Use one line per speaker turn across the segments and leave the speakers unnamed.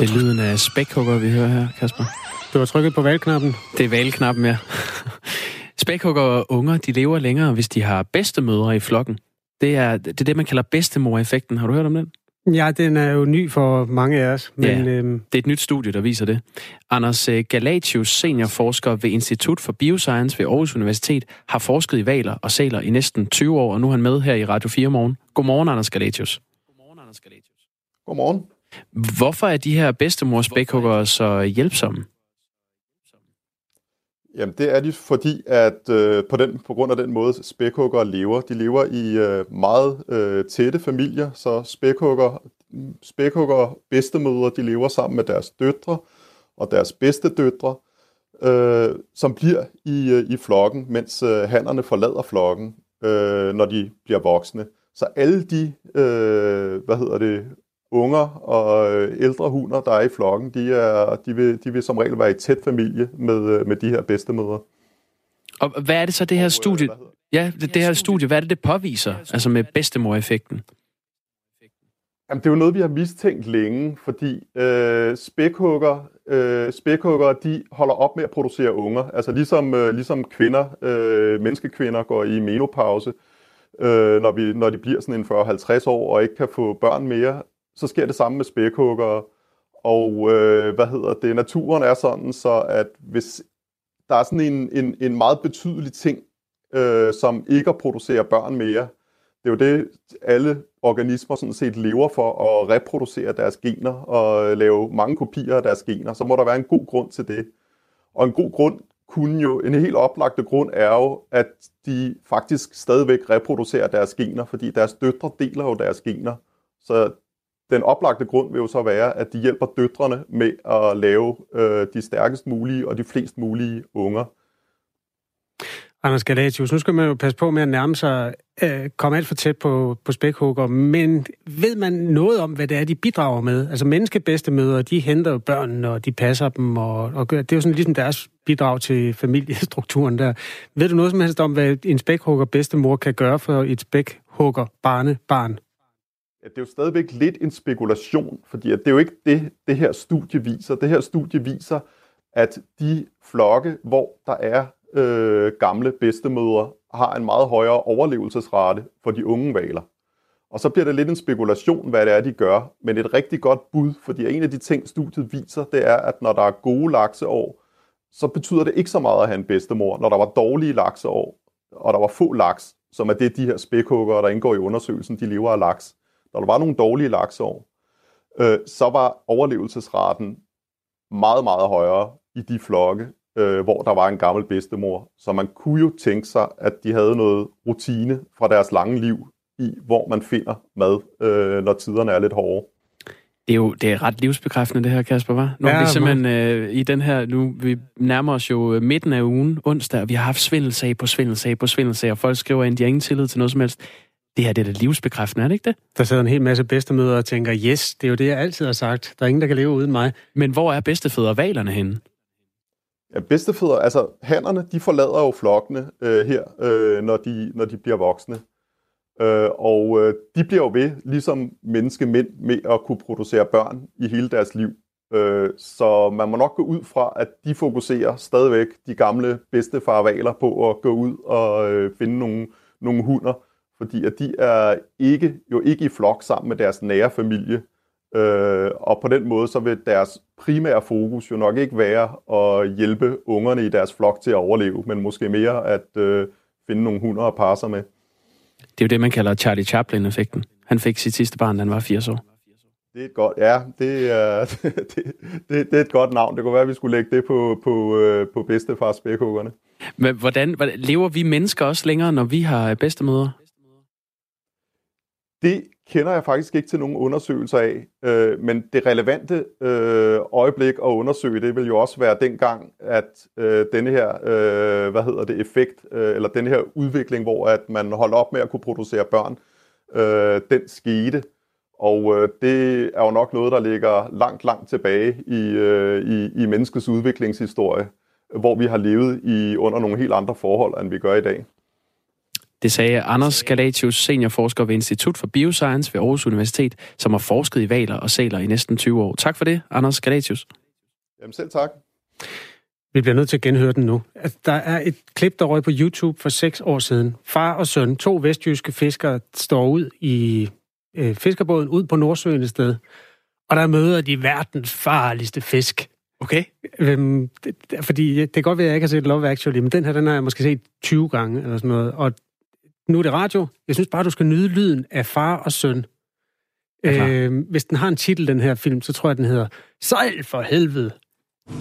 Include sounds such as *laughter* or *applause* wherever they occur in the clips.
Det er lyden af spækhugger, vi hører her, Kasper.
Du har trykket på valgknappen.
Det er valgknappen, ja. Spækhugger og unger, de lever længere, hvis de har bedstemødre i flokken. Det er, det er det, man kalder bedstemor-effekten. Har du hørt om den?
Ja, den er jo ny for mange af os. Men,
Ja.
øhm,
Det er et nyt studie, der viser det. Anders øh, Galatius, seniorforsker ved Institut for Bioscience ved Aarhus Universitet, har forsket i valer og sæler i næsten 20 år, og nu er han med her i Radio 4 morgen. Godmorgen, Anders Galatius. Godmorgen, Anders Galatius.
Godmorgen.
Hvorfor er de her bedstemors spækhuggere så hjælpsomme?
Jamen det er de, fordi at øh, på, den, på grund af den måde spækhugger lever, de lever i øh, meget øh, tætte familier, så spækhugger, spækhugger bedstemødre, de lever sammen med deres døtre og deres bedste døtre, øh, som bliver i, øh, i flokken, mens øh, hannerne forlader flokken, øh, når de bliver voksne. Så alle de, øh, hvad hedder det, unger og øh, ældre hunder, der er i flokken, de, er, de, vil, de vil som regel være i tæt familie med, øh, med de her bedstemødre.
Og hvad er det så, det her
øh,
studie... Ja, det, det her studie, hvad er det, det påviser? Altså med bedstemor-effekten?
Jamen, det er jo noget, vi har mistænkt længe, fordi øh, spækhugger, øh, spækhugger, de holder op med at producere unger. Altså ligesom, øh, ligesom kvinder, øh, menneskekvinder går i menopause, øh, når, vi, når de bliver sådan en 40-50 år og ikke kan få børn mere, så sker det samme med spækhuggere. Og øh, hvad hedder det? Naturen er sådan, så at hvis der er sådan en, en, en meget betydelig ting, øh, som ikke at producere børn mere, det er jo det, alle organismer sådan set lever for at reproducere deres gener og øh, lave mange kopier af deres gener. Så må der være en god grund til det. Og en god grund kunne jo, en helt oplagte grund er jo, at de faktisk stadigvæk reproducerer deres gener, fordi deres døtre deler jo deres gener. Så den oplagte grund vil jo så være, at de hjælper døtrene med at lave øh, de stærkest mulige og de flest mulige unger.
Anders Galatius, nu skal man jo passe på med at nærme sig, øh, komme alt for tæt på, på spækhugger, men ved man noget om, hvad det er, de bidrager med? Altså menneskebedstemødre, de henter jo børnene, og de passer dem, og, og gør, det er jo sådan ligesom deres bidrag til familiestrukturen der. Ved du noget som helst om, hvad en spækhugger bedstemor kan gøre for et spækhugger barne barn?
Ja, det er jo stadigvæk lidt en spekulation, fordi at det er jo ikke det, det her studie viser. Det her studie viser, at de flokke, hvor der er øh, gamle bedstemødre, har en meget højere overlevelsesrate for de unge valer. Og så bliver det lidt en spekulation, hvad det er, de gør, men et rigtig godt bud, fordi en af de ting, studiet viser, det er, at når der er gode lakseår, så betyder det ikke så meget at have en bedstemor. Når der var dårlige lakseår, og der var få laks, som er det, de her spækhugger, der indgår i undersøgelsen, de lever af laks. Når der var nogle dårlige lakseår, øh, så var overlevelsesraten meget, meget højere i de flokke, øh, hvor der var en gammel bedstemor. Så man kunne jo tænke sig, at de havde noget rutine fra deres lange liv i, hvor man finder mad, øh, når tiderne er lidt hårde.
Det er jo det er ret livsbekræftende, det her, Kasper, var. Nu er
Ja,
vi simpelthen øh, i den her, nu vi nærmer os jo øh, midten af ugen, onsdag, og vi har haft svindelsag på svindelsag på svindelsag, og folk skriver ind, de har ingen tillid til noget som helst. Det her, det er da livsbekræftende, er det ikke det?
Der sidder en hel masse bedstemødre og tænker, yes, det er jo det, jeg altid har sagt. Der er ingen, der kan leve uden mig.
Men hvor er bedstefædre valerne henne?
Ja, bedstefædre, altså hannerne, de forlader jo flokkene øh, her, øh, når, de, når de bliver voksne. Øh, og øh, de bliver jo ved, ligesom menneskemænd, med at kunne producere børn i hele deres liv. Øh, så man må nok gå ud fra, at de fokuserer stadigvæk de gamle bedstefarvaler på at gå ud og øh, finde nogle, nogle hunder, fordi at de er ikke, jo ikke i flok sammen med deres nære familie. Øh, og på den måde, så vil deres primære fokus jo nok ikke være at hjælpe ungerne i deres flok til at overleve, men måske mere at øh, finde nogle hunder at parre sig med.
Det er jo det, man kalder Charlie Chaplin-effekten. Han fik sit sidste barn, da han var 80 år.
Det er et godt, ja, det er, *laughs* det, det, det er et godt navn. Det kunne være, at vi skulle lægge det på, på, øh, på bedstefars spækhuggerne.
Men hvordan, hvordan, lever vi mennesker også længere, når vi har bedstemødre?
Det kender jeg faktisk ikke til nogen undersøgelser af, øh, men det relevante øh, øjeblik at undersøge, det vil jo også være dengang, at øh, denne her, øh, hvad hedder det, effekt, øh, eller denne her udvikling, hvor at man holdt op med at kunne producere børn, øh, den skete. Og øh, det er jo nok noget, der ligger langt, langt tilbage i, øh, i, i menneskets udviklingshistorie, hvor vi har levet i under nogle helt andre forhold, end vi gør i dag.
Det sagde Anders Galatius, seniorforsker ved Institut for Bioscience ved Aarhus Universitet, som har forsket i valer og sæler i næsten 20 år. Tak for det, Anders Galatius.
Jamen selv tak.
Vi bliver nødt til at genhøre den nu. Altså, der er et klip, der røg på YouTube for seks år siden. Far og søn, to vestjyske fiskere, står ud i øh, fiskerbåden ud på Nordsøen et sted, og der møder de verdens farligste fisk.
Okay.
Øhm, det, fordi det kan godt være, at jeg ikke har set Love Actually, men den her, den har jeg måske set 20 gange eller sådan noget. Og nu er det radio. Jeg synes bare, du skal nyde lyden af far og søn. Øh, hvis den har en titel, den her film, så tror jeg, den hedder Sejl for helvede.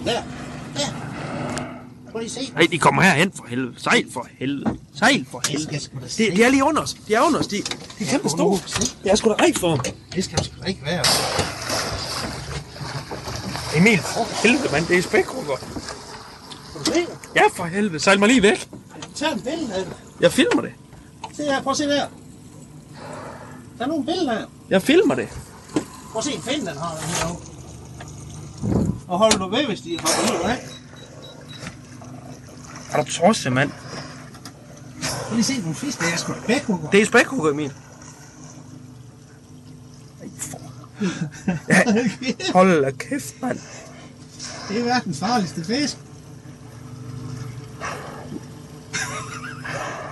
Der, der. Prøv lige se.
Nej, de kommer herhen for helvede. Sejl for helvede. Sejl for
Det
helvede.
skal.
Det, de er lige under os. De er under os. De, de er kæmpe store. Jeg er sgu da rig for dem.
Det skal sgu da ikke være.
Emil, for helvede, mand. Det er spækhugger.
Kan du se det?
Ja, for helvede. Sejl mig lige væk.
Tag en billede af det.
Jeg filmer det.
Se her, prøv at se der. Tag nogle billeder her.
Jeg filmer det.
Prøv at se en fin, den har den her. Og hold du ved, hvis de hopper ud, ikke?
Er du tosset, mand?
Prøv lige se nogle fisk, det er sgu da bækhugger.
Det er spækhugger, Emil. Ej, for... *laughs* Ja, hold da kæft, mand.
Det er verdens farligste fisk.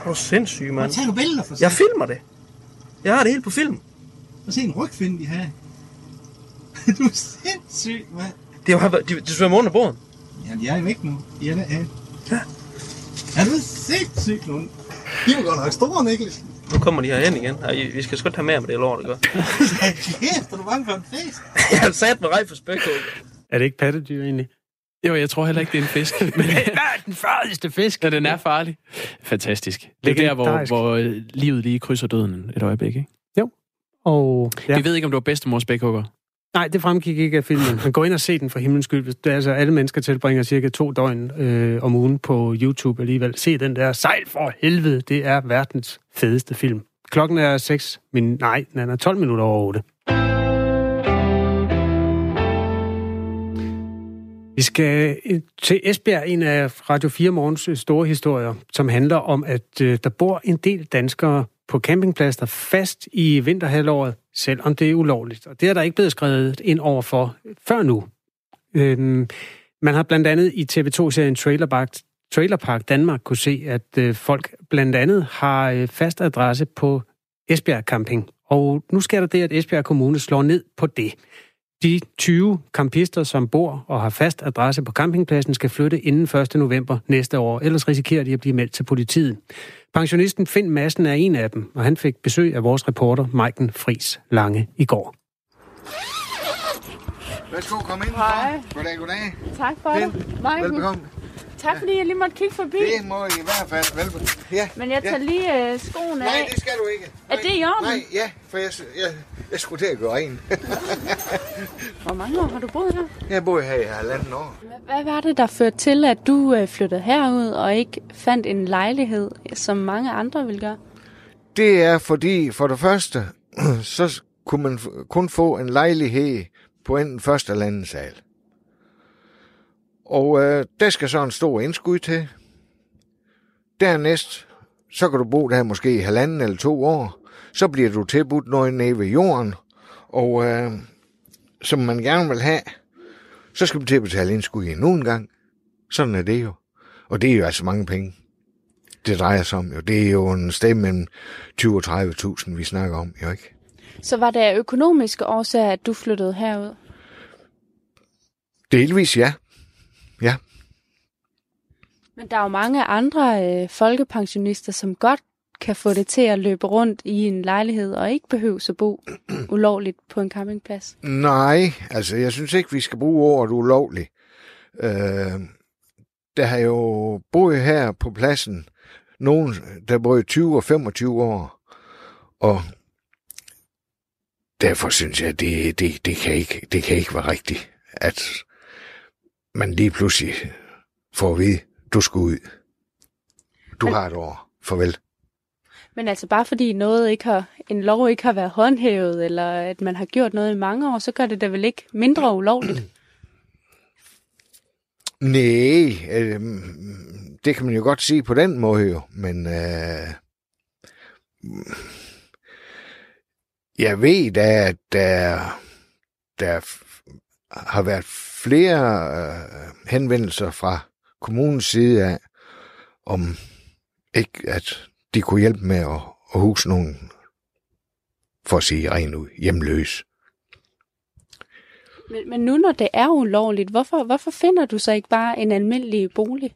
Er du sindssyg, mand.
at tage nogle billeder for
Jeg
sig.
filmer det. Jeg har det helt på film.
At se en rygfinde, de har. *laughs* du er sindssyg, mand.
Det har været, de, de svømmer under båden.
Ja, de er væk nu. De er der. Ja.
Ja.
Er du sindssyg, nu? De er jo godt nok store, Niklas.
Nu kommer de herhen igen. Ej, vi skal sgu ikke have mere med det lort, ikke? *laughs*
Kæft, er du bange for en fisk?
Jeg har sat mig rej for spækhugger.
Er det ikke pattedyr egentlig?
Jo, jeg tror heller ikke, det er en fisk. *laughs* Men
Hvad er den farligste fisk?
ja, den er farlig. Fantastisk. Det er der, hvor, hvor øh, livet lige krydser døden et øjeblik, ikke?
Og, ja.
Vi ved ikke, om du var bedstemors spækhugger.
Nej, det fremgik ikke af filmen. Men gå ind og se den for himlens skyld. Det er altså, alle mennesker tilbringer cirka to døgn øh, om ugen på YouTube alligevel. Se den der Sejl for helvede. Det er verdens fedeste film. Klokken er 6 min... Nej, den er 12 minutter over 8. Vi skal øh, til Esbjerg, en af Radio 4 Morgens øh, store historier, som handler om, at øh, der bor en del danskere på campingpladser fast i vinterhalvåret, selvom det er ulovligt. Og det er der ikke blevet skrevet ind over for før nu. Øhm, man har blandt andet i TV2-serien Trailerpark, Trailerpark Danmark kunne se, at øh, folk blandt andet har øh, fast adresse på Esbjerg Camping. Og nu sker der det, at Esbjerg Kommune slår ned på det. De 20 campister, som bor og har fast adresse på campingpladsen, skal flytte inden 1. november næste år. Ellers risikerer de at blive meldt til politiet. Pensionisten Finn Madsen er en af dem, og han fik besøg af vores reporter Maiken Fris Lange i går.
Værsgo, kom ind.
Hej.
Goddag, goddag.
Tak for
Finn,
det. Maiken.
Velbekomme.
Tak fordi jeg lige måtte kigge forbi.
Det må I i hvert fald. Velbekomme. Ja.
Men jeg tager
ja.
lige øh, skoene
Nej,
af.
det skal du ikke.
Er det i orden?
Nej, ja, for jeg, jeg, jeg skulle til at gøre en. *laughs*
Hvor mange år har du boet her?
jeg bor her i halvanden år.
Hvad var det, der førte til, at du øh, flyttede herud og ikke fandt en lejlighed, som mange andre vil gøre?
Det er fordi, for det første, *clears throat* så kunne man kun få en lejlighed på enten første eller anden sal. Og øh, der skal så en stor indskud til. Dernæst, så kan du bo der måske i halvanden eller to år. Så bliver du tilbudt noget nede ved jorden, og øh, som man gerne vil have, så skal du til at betale indskud endnu en gang. Sådan er det jo. Og det er jo altså mange penge det drejer sig om. Jo. Det er jo en sted mellem 20 og 30.000, vi snakker om, jo ikke?
Så var det økonomiske årsager, at du flyttede herud?
Delvis ja. Ja.
Men der er jo mange andre øh, folkepensionister, som godt kan få det til at løbe rundt i en lejlighed og ikke behøve at bo *clears throat* ulovligt på en campingplads.
Nej, altså jeg synes ikke, vi skal bruge ordet ulovligt. Øh, der har jo boet her på pladsen nogen, der både 20 og 25 år, og derfor synes jeg, det, det, det, kan ikke, det kan ikke være rigtigt, at man lige pludselig får at vide, du skal ud. Du
Men-
har et år. Farvel.
Men altså bare fordi noget ikke har, en lov ikke har været håndhævet, eller at man har gjort noget i mange år, så gør det da vel ikke mindre ulovligt.
Nej, øh, det kan man jo godt sige på den måde jo, men øh, jeg ved da, at der, der har været flere øh, henvendelser fra kommunens side af, om ikke at de kunne hjælpe med at, at huse nogen, for at sige rent ud, hjemløs.
Men, men nu når det er ulovligt, hvorfor, hvorfor finder du så ikke bare en almindelig bolig?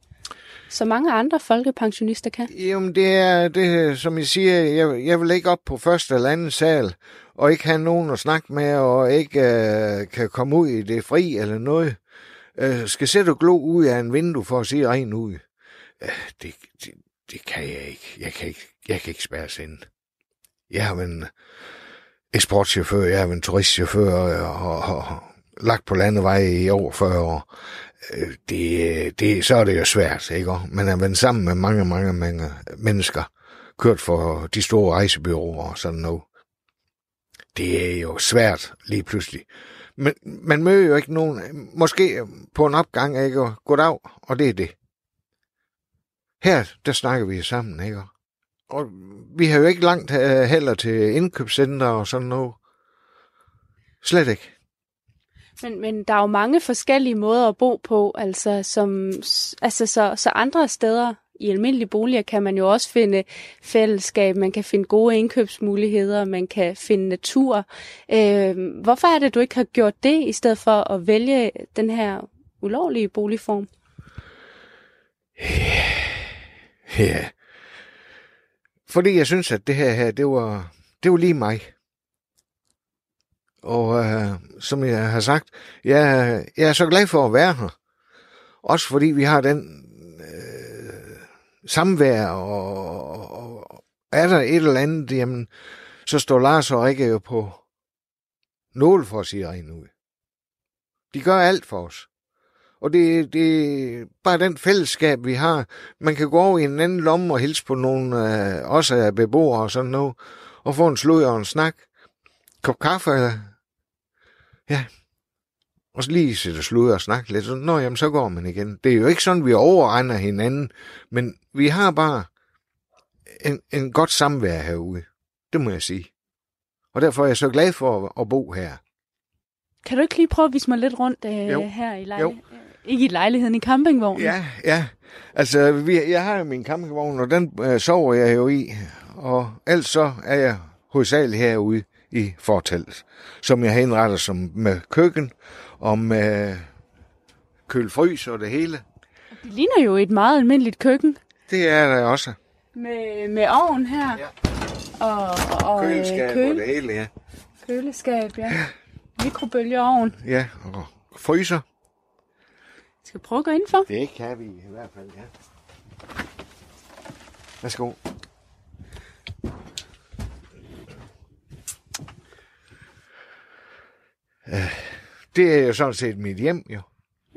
Så mange andre folkepensionister kan.
Jamen, det er, det, som jeg siger, jeg, jeg vil ikke op på første eller anden sal, og ikke have nogen at snakke med, og ikke øh, kan komme ud i det fri eller noget. Øh, skal sætte og glo ud af en vindue for at se rent ud. Øh, det, det, det kan jeg ikke. Jeg kan ikke, jeg kan ikke spærres ind. Jeg har en eksportchauffør, jeg har en turistchauffør, og, og, og lagt på landevej i over 40 år. Øh, det, det, så er det jo svært, ikke? Man har været sammen med mange, mange, mange mennesker, kørt for de store rejsebyråer og sådan noget. Det er jo svært lige pludselig. Men man møder jo ikke nogen, måske på en opgang, ikke? Og goddag, og det er det. Her, der snakker vi sammen, ikke? Og vi har jo ikke langt øh, heller til indkøbscenter og sådan noget. Slet ikke.
Men, men der er jo mange forskellige måder at bo på, altså, som, altså så, så andre steder i almindelige boliger kan man jo også finde fællesskab, man kan finde gode indkøbsmuligheder, man kan finde natur. Øh, hvorfor er det, du ikke har gjort det, i stedet for at vælge den her ulovlige boligform?
Ja. Fordi jeg synes, at det her, her det, var, det var lige mig. Og øh, som jeg har sagt, jeg, jeg er så glad for at være her. Også fordi vi har den øh, samvær, og, og er der et eller andet, jamen, så står Lars og Rikke jo på nål for at sige rent ud. De gør alt for os. Og det, det er bare den fællesskab, vi har. Man kan gå over i en anden lomme og hilse på nogle, øh, også af beboere og sådan noget, og få en slud og en snak. Kop kaffe, ja. Og så lige sætte slud og snakke lidt. Så, Nå, jamen, så går man igen. Det er jo ikke sådan, vi overregner hinanden, men vi har bare en, en godt samvær herude. Det må jeg sige. Og derfor er jeg så glad for at, at bo her.
Kan du ikke lige prøve at vise mig lidt rundt øh,
Jo.
her i lejligheden? Ikke i lejligheden, i campingvognen.
Ja, ja. Altså, vi, jeg har jo min campingvogn, og den øh, sover jeg jo i. Og ellers så er jeg hovedsageligt herude i fortelt, som jeg har indrettet som med køkken og med kølfrys og det hele.
Det ligner jo et meget almindeligt køkken.
Det er der også.
Med, med ovn her.
Ja.
Og, og øh,
Køleskab
køl,
og det hele, ja.
køleskab, ja. Mikrobølgeovn.
Ja, og fryser.
Skal vi prøve at gå indenfor?
Det kan vi i hvert fald, ja. Værsgo. Øh, Det er jo sådan set mit hjem, jo.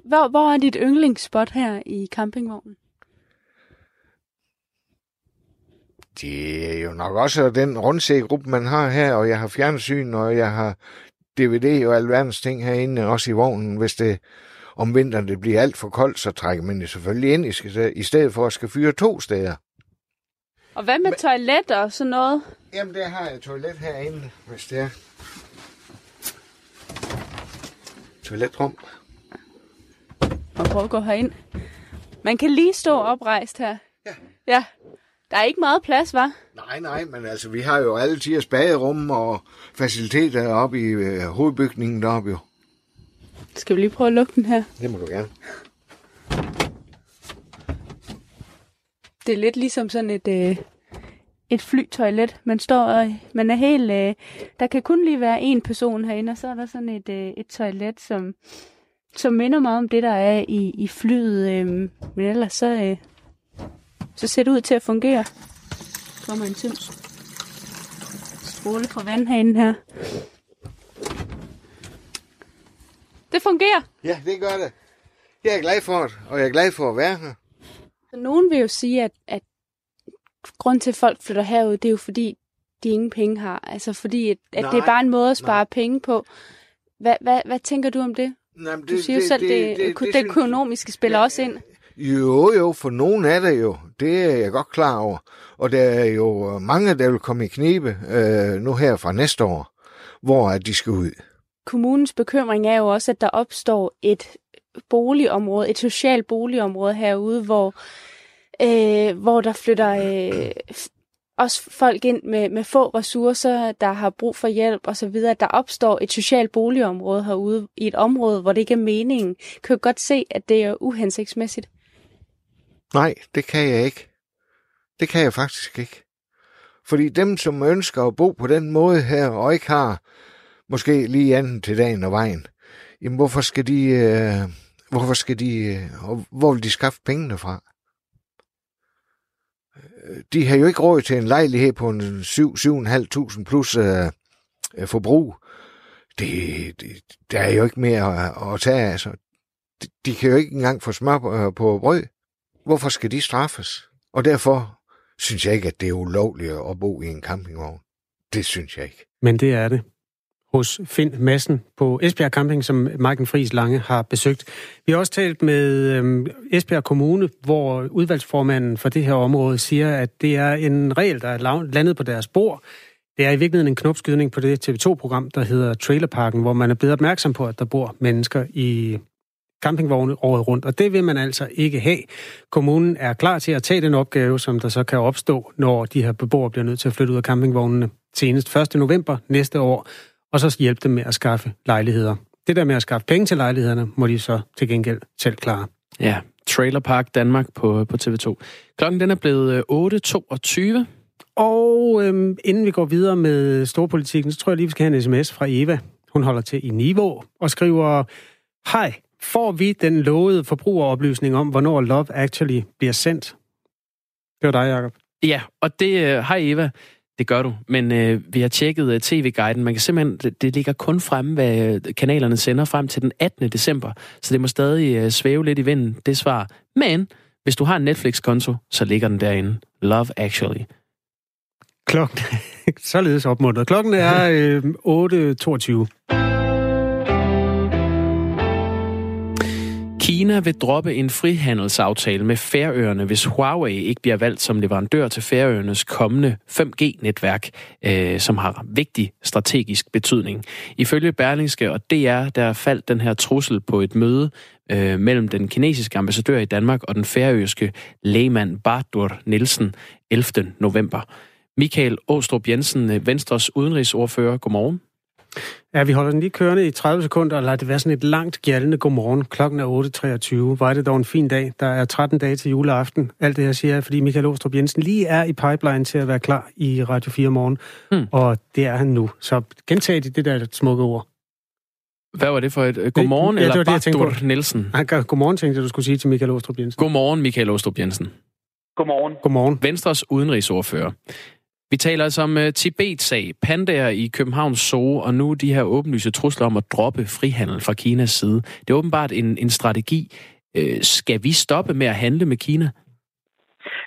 Hvor, hvor er dit yndlingsspot her i campingvognen?
Det er jo nok også den rundseegruppe, man har her, og jeg har fjernsyn, og jeg har DVD og alverdens ting herinde, også i vognen. Hvis det om vinteren det bliver alt for koldt, så trækker man det selvfølgelig ind, i stedet for at skal fyre to steder.
Og hvad med toilet og sådan noget?
Jamen, der har jeg toilet herinde, hvis det er. Toiletrum.
Og prøve at gå herind. Man kan lige stå oprejst her.
Ja.
Ja. Der er ikke meget plads, var?
Nej, nej, men altså, vi har jo alle tiders baderum og faciliteter oppe i øh, hovedbygningen deroppe jo.
Skal vi lige prøve at lukke den her?
Det må du gerne.
Det er lidt ligesom sådan et, øh, et flytoilet. Man står og, man er helt, øh, der kan kun lige være en person herinde, og så er der sådan et, øh, et toilet, som, som minder mig om det, der er i, i flyet. Øh, men ellers så, øh, så ser det ud til at fungere. Så kommer en tynd stråle fra vand herinde her. Det fungerer.
Ja, det gør det. Jeg er glad for det, og jeg er glad for at være her.
Nogen vil jo sige, at, at grund til, at folk flytter herud, det er jo fordi, de ingen penge har. Altså fordi, at, at det er
Nej,
bare en måde at spare
nej.
penge på. Hvad, hvad, hvad tænker du om det?
Jamen,
Du siger jo selv, det, det, det, det
synes-
økonomiske spiller
Ja,
også ind.
Jo, jo, for nogen er det jo. Det er jeg godt klar over. Og der er jo mange, der vil komme i knibe øh, nu her fra næste år, hvor at de skal ud.
Kommunens bekymring er jo også, at der opstår et boligområde, et socialt boligområde herude, hvor, øh, hvor der flytter øh, også folk ind med, med få ressourcer, der har brug for hjælp osv., at der opstår et socialt boligområde herude i et område, hvor det ikke er meningen. Kan du godt se, at det er uhensigtsmæssigt?
Nej, det kan jeg ikke. Det kan jeg faktisk ikke. Fordi dem, som ønsker at bo på den måde her, og ikke har måske lige anden til dagen og vejen, jamen hvorfor skal de, øh, hvorfor skal de, øh, hvor vil de skaffe pengene fra? De har jo ikke råd til en lejlighed på en 7-7.500 plus øh, øh, forbrug. Det, det, der er jo ikke mere at, at tage. Altså. De, de kan jo ikke engang få smør på, øh, på brød. Hvorfor skal de straffes? Og derfor synes jeg ikke, at det er ulovligt at bo i en campingvogn. Det synes jeg ikke.
Men det er det hos Finn Massen på Esbjerg Camping, som Marken Friis Lange har besøgt. Vi har også talt med øhm, Esbjerg Kommune, hvor udvalgsformanden for det her område siger, at det er en regel, der er landet på deres bord. Det er i virkeligheden en knopskydning på det TV2-program, der hedder Trailerparken, hvor man er blevet opmærksom på, at der bor mennesker i campingvogne året rundt, og det vil man altså ikke have. Kommunen er klar til at tage den opgave, som der så kan opstå, når de her beboere bliver nødt til at flytte ud af campingvognene senest 1. november næste år, og så hjælpe dem med at skaffe lejligheder. Det der med at skaffe penge til lejlighederne, må de så til gengæld selv klare.
Ja, Trailer Park Danmark på, på TV2. Klokken den er blevet 8.22. Øh,
og øhm, inden vi går videre med storpolitikken, så tror jeg lige, vi skal have en sms fra Eva. Hun holder til i Niveau og skriver, Hej, får vi den lovede forbrugeroplysning om, hvornår Love Actually bliver sendt? Det var dig, Jacob.
Ja, og det... Øh, hej Eva. Det gør du, men øh, vi har tjekket øh, uh, tv-guiden. Man kan simpelthen, det, det ligger kun frem, hvad øh, kanalerne sender frem til den 18. december, så det må stadig uh, svæve lidt i vinden, det svar. Men hvis du har en Netflix-konto, så ligger den derinde. Love Actually.
Klokken, *laughs* således opmuntret. Klokken er øh, 8.22.
Kina vil droppe en frihandelsaftale med Færøerne, hvis Huawei ikke bliver valgt som leverandør til Færøernes kommende 5G-netværk, øh, som har vigtig strategisk betydning. Ifølge Berlingske og DR, der faldt den her trussel på et møde øh, mellem den kinesiske ambassadør i Danmark og den færøske lægmand Bartur Nielsen 11. november. Michael Åstrup Jensen, Venstres udenrigsordfører, godmorgen.
Ja, vi holder den lige kørende i 30 sekunder og lader det være sådan et langt gjaldende godmorgen. Klokken er 8.23. Var det dog en fin dag. Der er 13 dage til juleaften. Alt det her siger jeg, fordi Michael Åstrup Jensen lige er i pipeline til at være klar i Radio 4 morgen. Hmm. Og det er han nu. Så gentag det, det der smukke ord.
Hvad var det for et godmorgen, ja, eller det, Bartur Nielsen?
Nej, godmorgen tænkte jeg, du skulle sige til Michael Åstrup Jensen.
Godmorgen, Michael Åstrup Jensen.
Godmorgen.
Godmorgen.
Venstres udenrigsordfører. Vi taler altså om uh, Tibet-sag, pandaer i Københavns Zoo, og nu de her åbenlyse trusler om at droppe frihandel fra Kinas side. Det er åbenbart en, en strategi. Uh, skal vi stoppe med at handle med Kina?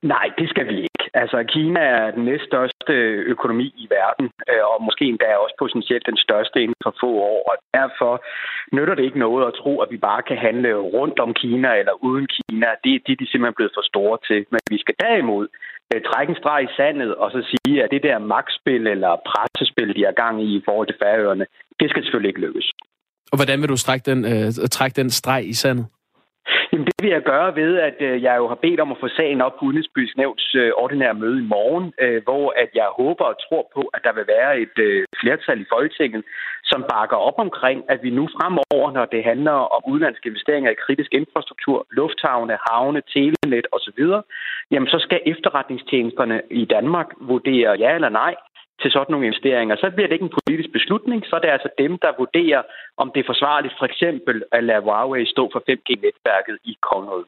Nej, det skal vi ikke. Altså, Kina er den næststørste økonomi i verden, øh, og måske endda også potentielt den største inden for få år. Og derfor nytter det ikke noget at tro, at vi bare kan handle rundt om Kina eller uden Kina. Det, det er de simpelthen blevet for store til. Men vi skal derimod Øh, trække en streg i sandet og så sige, at det der magtspil eller pressespil, de har gang i i forhold til færøerne, det skal selvfølgelig ikke lykkes.
Og hvordan vil du strække den, øh, trække den streg i sandet?
Jamen, det vil jeg gøre ved, at øh, jeg jo har bedt om at få sagen op på Udenrigspolitisk Nævns øh, ordinære møde i morgen, øh, hvor at jeg håber og tror på, at der vil være et øh, flertal i Folketinget, som bakker op omkring, at vi nu fremover, når det handler om udenlandske investeringer i kritisk infrastruktur, lufthavne, havne, telenet osv., jamen så skal efterretningstjenesterne i Danmark vurdere ja eller nej til sådan nogle investeringer, så bliver det ikke en politisk beslutning, så er det altså dem, der vurderer, om det er forsvarligt for eksempel at lade Huawei stå for 5G-netværket i kongeriget.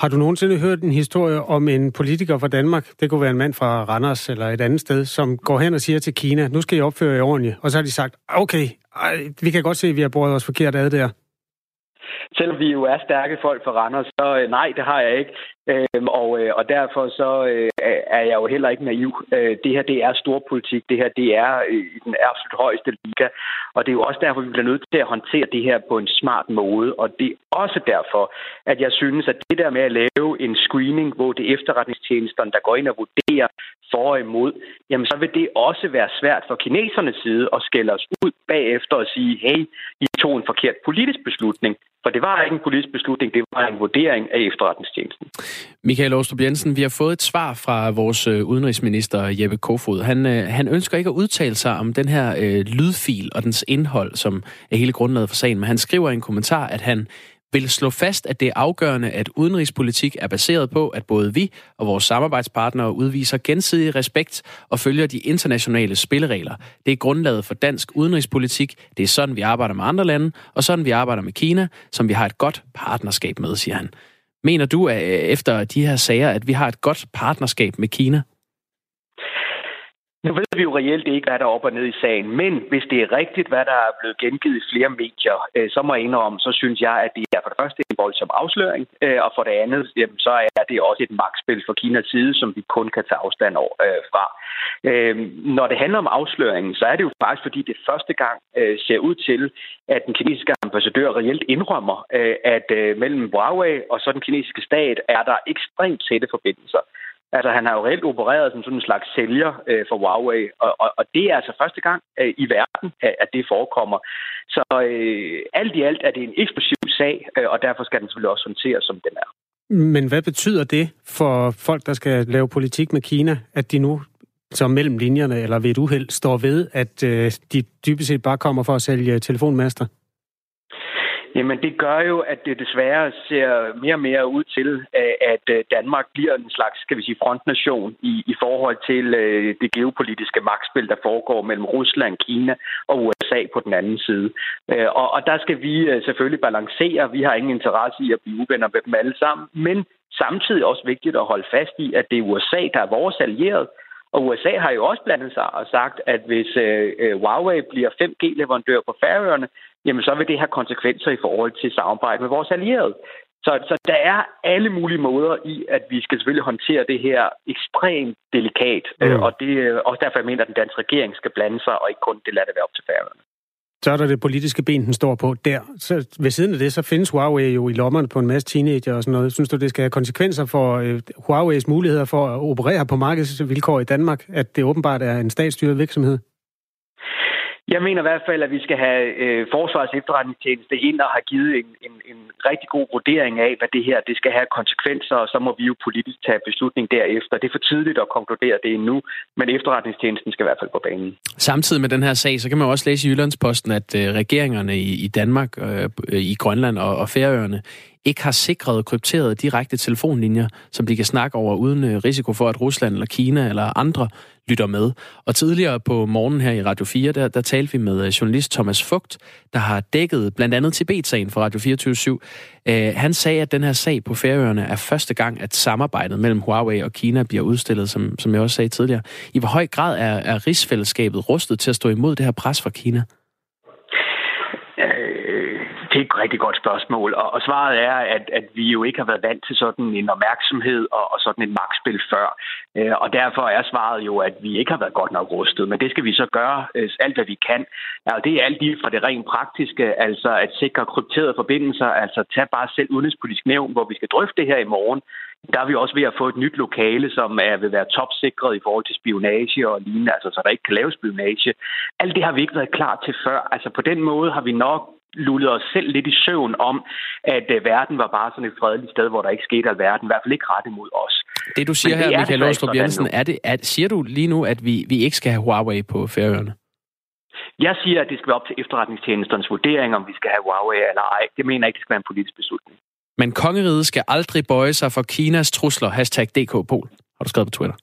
Har du nogensinde hørt en historie om en politiker fra Danmark, det kunne være en mand fra Randers eller et andet sted, som går hen og siger til Kina, nu skal I opføre jer ordentligt, og så har de sagt, okay, ej, vi kan godt se, at vi har brugt os forkert ad der.
Selvom vi jo er stærke folk for Randers, så øh, nej, det har jeg ikke. Øhm, og, øh, og derfor så øh, er jeg jo heller ikke naiv. Øh, det her, det er storpolitik. Det her, det er øh, i den absolut højeste liga. Og det er jo også derfor, vi bliver nødt til at håndtere det her på en smart måde. Og det er også derfor, at jeg synes, at det der med at lave en screening, hvor det er efterretningstjenesterne, der går ind og vurderer for og imod, jamen så vil det også være svært for kinesernes side at skælde os ud bagefter og sige, hey, I tog en forkert politisk beslutning. For det var ikke en politisk beslutning, det var en vurdering af efterretningstjenesten.
Michael Åstrup Jensen, vi har fået et svar fra vores øh, udenrigsminister Jeppe Kofod. Han, øh, han ønsker ikke at udtale sig om den her øh, lydfil og dens indhold, som er hele grundlaget for sagen, men han skriver i en kommentar, at han vil slå fast, at det er afgørende, at udenrigspolitik er baseret på, at både vi og vores samarbejdspartnere udviser gensidig respekt og følger de internationale spilleregler. Det er grundlaget for dansk udenrigspolitik. Det er sådan, vi arbejder med andre lande, og sådan vi arbejder med Kina, som vi har et godt partnerskab med, siger han. Mener du, at øh, efter de her sager, at vi har et godt partnerskab med Kina?
Nu ved vi jo reelt ikke, hvad der er op og ned i sagen, men hvis det er rigtigt, hvad der er blevet gengivet i flere medier, øh, så må jeg indrømme, så synes jeg, at det er for det første en voldsom afsløring, øh, og for det andet, jamen, så er det også et magtspil fra Kinas side, som vi kun kan tage afstand over, øh, fra. Når det handler om afsløringen, så er det jo faktisk, fordi det første gang ser ud til, at den kinesiske ambassadør reelt indrømmer, at mellem Huawei og så den kinesiske stat er der ekstremt tætte forbindelser. Altså, han har jo reelt opereret som sådan en slags sælger øh, for Huawei, og, og, og det er altså første gang øh, i verden, at det forekommer. Så øh, alt i alt er det en eksplosiv sag, øh, og derfor skal den selvfølgelig også håndteres, som den er.
Men hvad betyder det for folk, der skal lave politik med Kina, at de nu som mellem linjerne eller ved et uheld står ved, at øh, de dybest set bare kommer for at sælge telefonmaster?
Jamen, det gør jo, at det desværre ser mere og mere ud til, øh, at øh, Danmark bliver en slags, skal vi sige, frontnation i, i forhold til øh, det geopolitiske magtspil, der foregår mellem Rusland, Kina og USA på den anden side. Og, og der skal vi selvfølgelig balancere. Vi har ingen interesse i at blive uvenner med dem alle sammen, men samtidig også vigtigt at holde fast i, at det er USA, der er vores allierede, og USA har jo også blandet sig og sagt, at hvis øh, Huawei bliver 5G-leverandør på Færøerne, jamen så vil det have konsekvenser i forhold til samarbejde med vores allierede. Så, så der er alle mulige måder i, at vi skal selvfølgelig håndtere det her ekstremt delikat. Mm. Øh, og det er også derfor, jeg mener, at den danske regering skal blande sig, og ikke kun det lader det være op til færøerne.
Så er der det politiske ben, den står på der. Så ved siden af det, så findes Huawei jo i lommerne på en masse teenager og sådan noget. Synes du, det skal have konsekvenser for øh, Huawei's muligheder for at operere på markedsvilkår i Danmark, at det åbenbart er en statsstyret virksomhed?
Jeg mener i hvert fald, at vi skal have øh, Forsvarets efterretningstjeneste ind og have givet en, en, en rigtig god vurdering af, hvad det her det skal have konsekvenser, og så må vi jo politisk tage beslutning derefter. Det er for tidligt at konkludere det endnu, men efterretningstjenesten skal i hvert fald på banen.
Samtidig med den her sag, så kan man også læse i Jyllandsposten, at øh, regeringerne i, i Danmark, øh, i Grønland og, og Færøerne ikke har sikret krypterede direkte telefonlinjer, som de kan snakke over uden øh, risiko for, at Rusland eller Kina eller andre lytter med. Og tidligere på morgenen her i Radio 4, der, der talte vi med øh, journalist Thomas Fugt, der har dækket blandt andet Tibet-sagen for Radio 24 øh, Han sagde, at den her sag på Færøerne er første gang, at samarbejdet mellem Huawei og Kina bliver udstillet, som, som jeg også sagde tidligere. I hvor høj grad er, er rigsfællesskabet rustet til at stå imod det her pres fra Kina?
Det er et rigtig godt spørgsmål, og, og svaret er, at, at vi jo ikke har været vant til sådan en opmærksomhed og, og sådan et magtspil før. Øh, og derfor er svaret jo, at vi ikke har været godt nok rustet, men det skal vi så gøre øh, alt, hvad vi kan. Og det er alt lige fra det rent praktiske, altså at sikre krypterede forbindelser, altså tage bare selv udenrigspolitisk nævn, hvor vi skal drøfte det her i morgen. Der er vi også ved at få et nyt lokale, som er, vil være topsikret i forhold til spionage og lignende, altså så der ikke kan laves spionage. Alt det har vi ikke været klar til før. Altså på den måde har vi nok lullet os selv lidt i søvn om, at uh, verden var bare sådan et fredeligt sted, hvor der ikke skete alverden, i hvert fald ikke ret imod os.
Det du siger her, Michael Åstrup Jensen, er det, er, siger du lige nu, at vi, vi ikke skal have Huawei på Færøerne?
Jeg siger, at det skal være op til efterretningstjenesternes vurdering, om vi skal have Huawei eller ej. Det mener jeg ikke, det skal være en politisk beslutning.
Men kongeriget skal aldrig bøje sig for Kinas trusler, hashtag DKPol, har du skrevet på Twitter.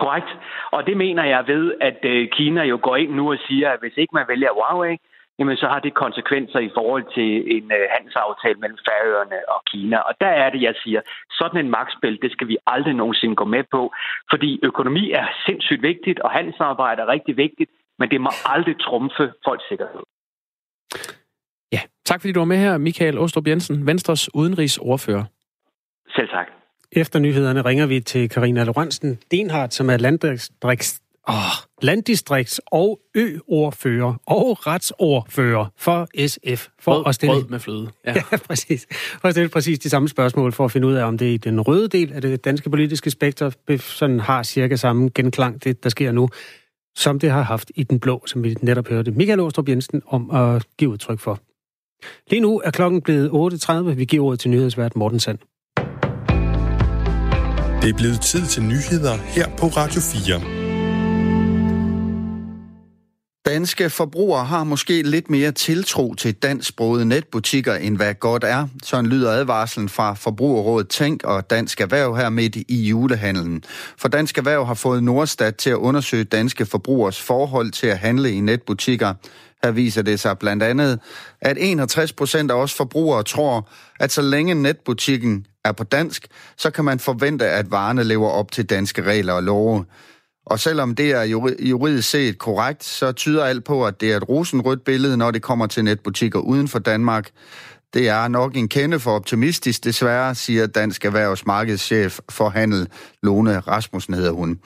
Korrekt. Og det mener jeg ved, at øh, Kina jo går ind nu og siger, at hvis ikke man vælger Huawei, jamen så har det konsekvenser i forhold til en øh, handelsaftale mellem Færøerne og Kina. Og der er det, jeg siger, sådan en magtspil, det skal vi aldrig nogensinde gå med på, fordi økonomi er sindssygt vigtigt, og handelsarbejde er rigtig vigtigt, men det må aldrig trumfe folks sikkerhed.
Ja, tak fordi du var med her, Michael Ostrup Jensen, Venstres udenrigsordfører.
Selv tak.
Efter nyhederne ringer vi til Karina Lorentzen Denhardt, som er landdistrikts, oh, landdistrikts- og ø-ordfører og retsordfører for SF. For
Rød,
at stille,
rød med fløde.
Ja. *laughs* ja, præcis. For at stille præcis de samme spørgsmål, for at finde ud af, om det i den røde del af det danske politiske spektrum sådan har cirka samme genklang, det der sker nu, som det har haft i den blå, som vi netop hørte Michael Åstrup Jensen om at give udtryk for. Lige nu er klokken blevet 8.30. Vi giver ordet til nyhedsvært Morten Sand.
Det er blevet tid til nyheder her på Radio 4.
Danske forbrugere har måske lidt mere tiltro til dansksprogede netbutikker, end hvad godt er. Sådan lyder advarslen fra Forbrugerrådet Tænk og Dansk Erhverv her midt i julehandlen. For Dansk Erhverv har fået Nordstat til at undersøge danske forbrugers forhold til at handle i netbutikker. Her viser det sig blandt andet, at 61 procent af os forbrugere tror, at så længe netbutikken er på dansk, så kan man forvente, at varerne lever op til danske regler og love. Og selvom det er juridisk set korrekt, så tyder alt på, at det er et rosenrødt billede, når det kommer til netbutikker uden for Danmark. Det er nok en kende for optimistisk, desværre, siger Dansk Erhvervsmarkedschef for handel, Lone Rasmussen hedder hun.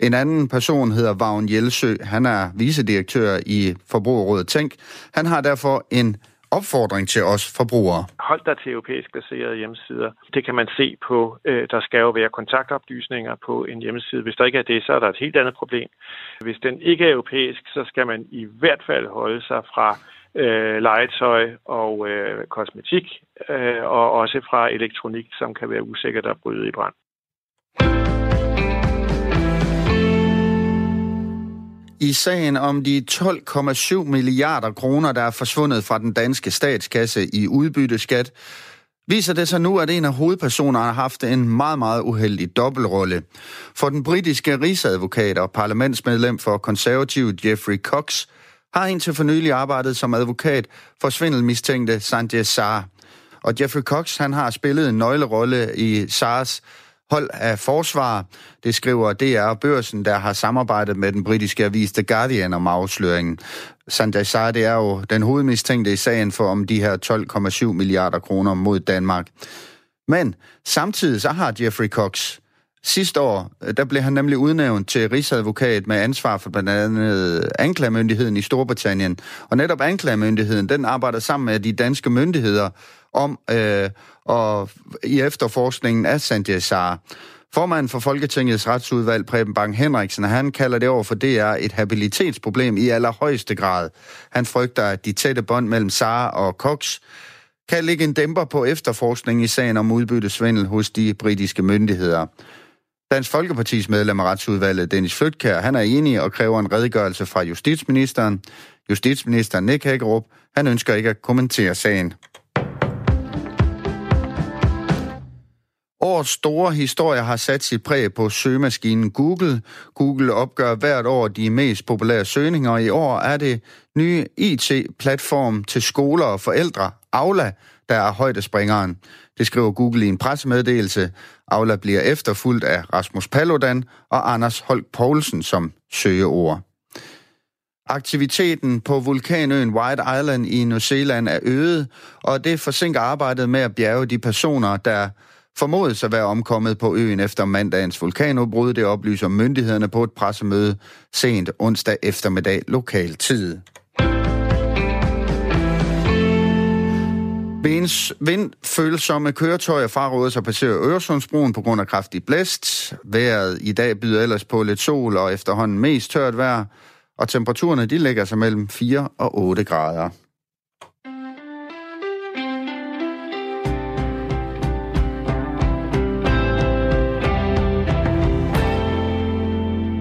En anden person hedder Vagn Jelsø. Han er vicedirektør i Forbrugerrådet Tænk. Han har derfor en opfordring til os forbrugere.
Hold dig til europæisk baserede hjemmesider. Det kan man se på. Øh, der skal jo være kontaktoplysninger på en hjemmeside. Hvis der ikke er det, så er der et helt andet problem. Hvis den ikke er europæisk, så skal man i hvert fald holde sig fra øh, legetøj og øh, kosmetik, øh, og også fra elektronik, som kan være usikkert at bryde i brand.
I sagen om de 12,7 milliarder kroner, der er forsvundet fra den danske statskasse i udbytteskat, viser det sig nu, at en af hovedpersonerne har haft en meget, meget uheldig dobbeltrolle. For den britiske rigsadvokat og parlamentsmedlem for konservativ Jeffrey Cox har indtil for nylig arbejdet som advokat for svindelmistænkte Sanjay Saar. Og Jeffrey Cox han har spillet en nøglerolle i SARS hold af forsvar. Det skriver DR Børsen, der har samarbejdet med den britiske avis The Guardian om afsløringen. Sanjay Shah, det er jo den hovedmistænkte i sagen for om de her 12,7 milliarder kroner mod Danmark. Men samtidig så har Jeffrey Cox Sidste år, der blev han nemlig udnævnt til rigsadvokat med ansvar for blandt andet anklagemyndigheden i Storbritannien. Og netop anklagemyndigheden, den arbejder sammen med de danske myndigheder om øh, og i efterforskningen af Sanjay Sara. Formanden for Folketingets retsudvalg, Preben Bang Henriksen, han kalder det over for DR et habilitetsproblem i allerhøjeste grad. Han frygter, at de tætte bånd mellem Sara og Cox kan ligge en dæmper på efterforskningen i sagen om udbyttesvindel hos de britiske myndigheder. Dansk Folkepartis medlem af retsudvalget, Dennis Flytkær, han er enig og kræver en redegørelse fra justitsministeren. Justitsminister Nick Hagerup, han ønsker ikke at kommentere sagen. Årets store historie har sat sit præg på søgemaskinen Google. Google opgør hvert år de mest populære søgninger, og i år er det nye IT-platform til skoler og forældre, Aula, der er højdespringeren. Det skriver Google i en pressemeddelelse. Aula bliver efterfulgt af Rasmus Paludan og Anders Holk Poulsen som søgeord. Aktiviteten på vulkanøen White Island i New Zealand er øget, og det forsinker arbejdet med at bjerge de personer, der formodes at være omkommet på øen efter mandagens vulkanudbrud. Det oplyser myndighederne på et pressemøde sent onsdag eftermiddag lokal tid. Vindfølsomme køretøjer frarådes at passere Øresundsbroen på grund af kraftig blæst. Vejret i dag byder ellers på lidt sol og efterhånden mest tørt vejr, og temperaturerne de ligger sig mellem 4 og 8 grader.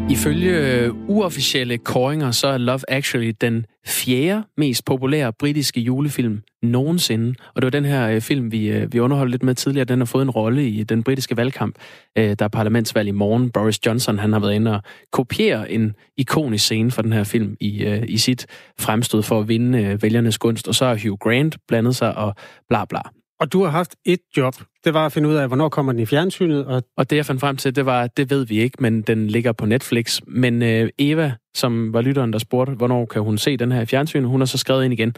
Ifølge øh, uofficielle kåringer, så er Love Actually den fjerde mest populære britiske julefilm nogensinde. Og det var den her øh, film, vi, øh, vi underholdt lidt med tidligere. Den har fået en rolle i den britiske valgkamp. Der er parlamentsvalg i morgen. Boris Johnson han har været inde og kopiere en ikonisk scene fra den her film i, i sit fremstød for at vinde vælgernes gunst. Og så har Hugh Grant blandet sig og bla bla.
Og du har haft et job. Det var at finde ud af, hvornår kommer den i fjernsynet. Og,
og det jeg fandt frem til, det var, det ved vi ikke, men den ligger på Netflix. Men øh, Eva, som var lytteren, der spurgte, hvornår kan hun se den her i fjernsynet, hun har så skrevet ind igen.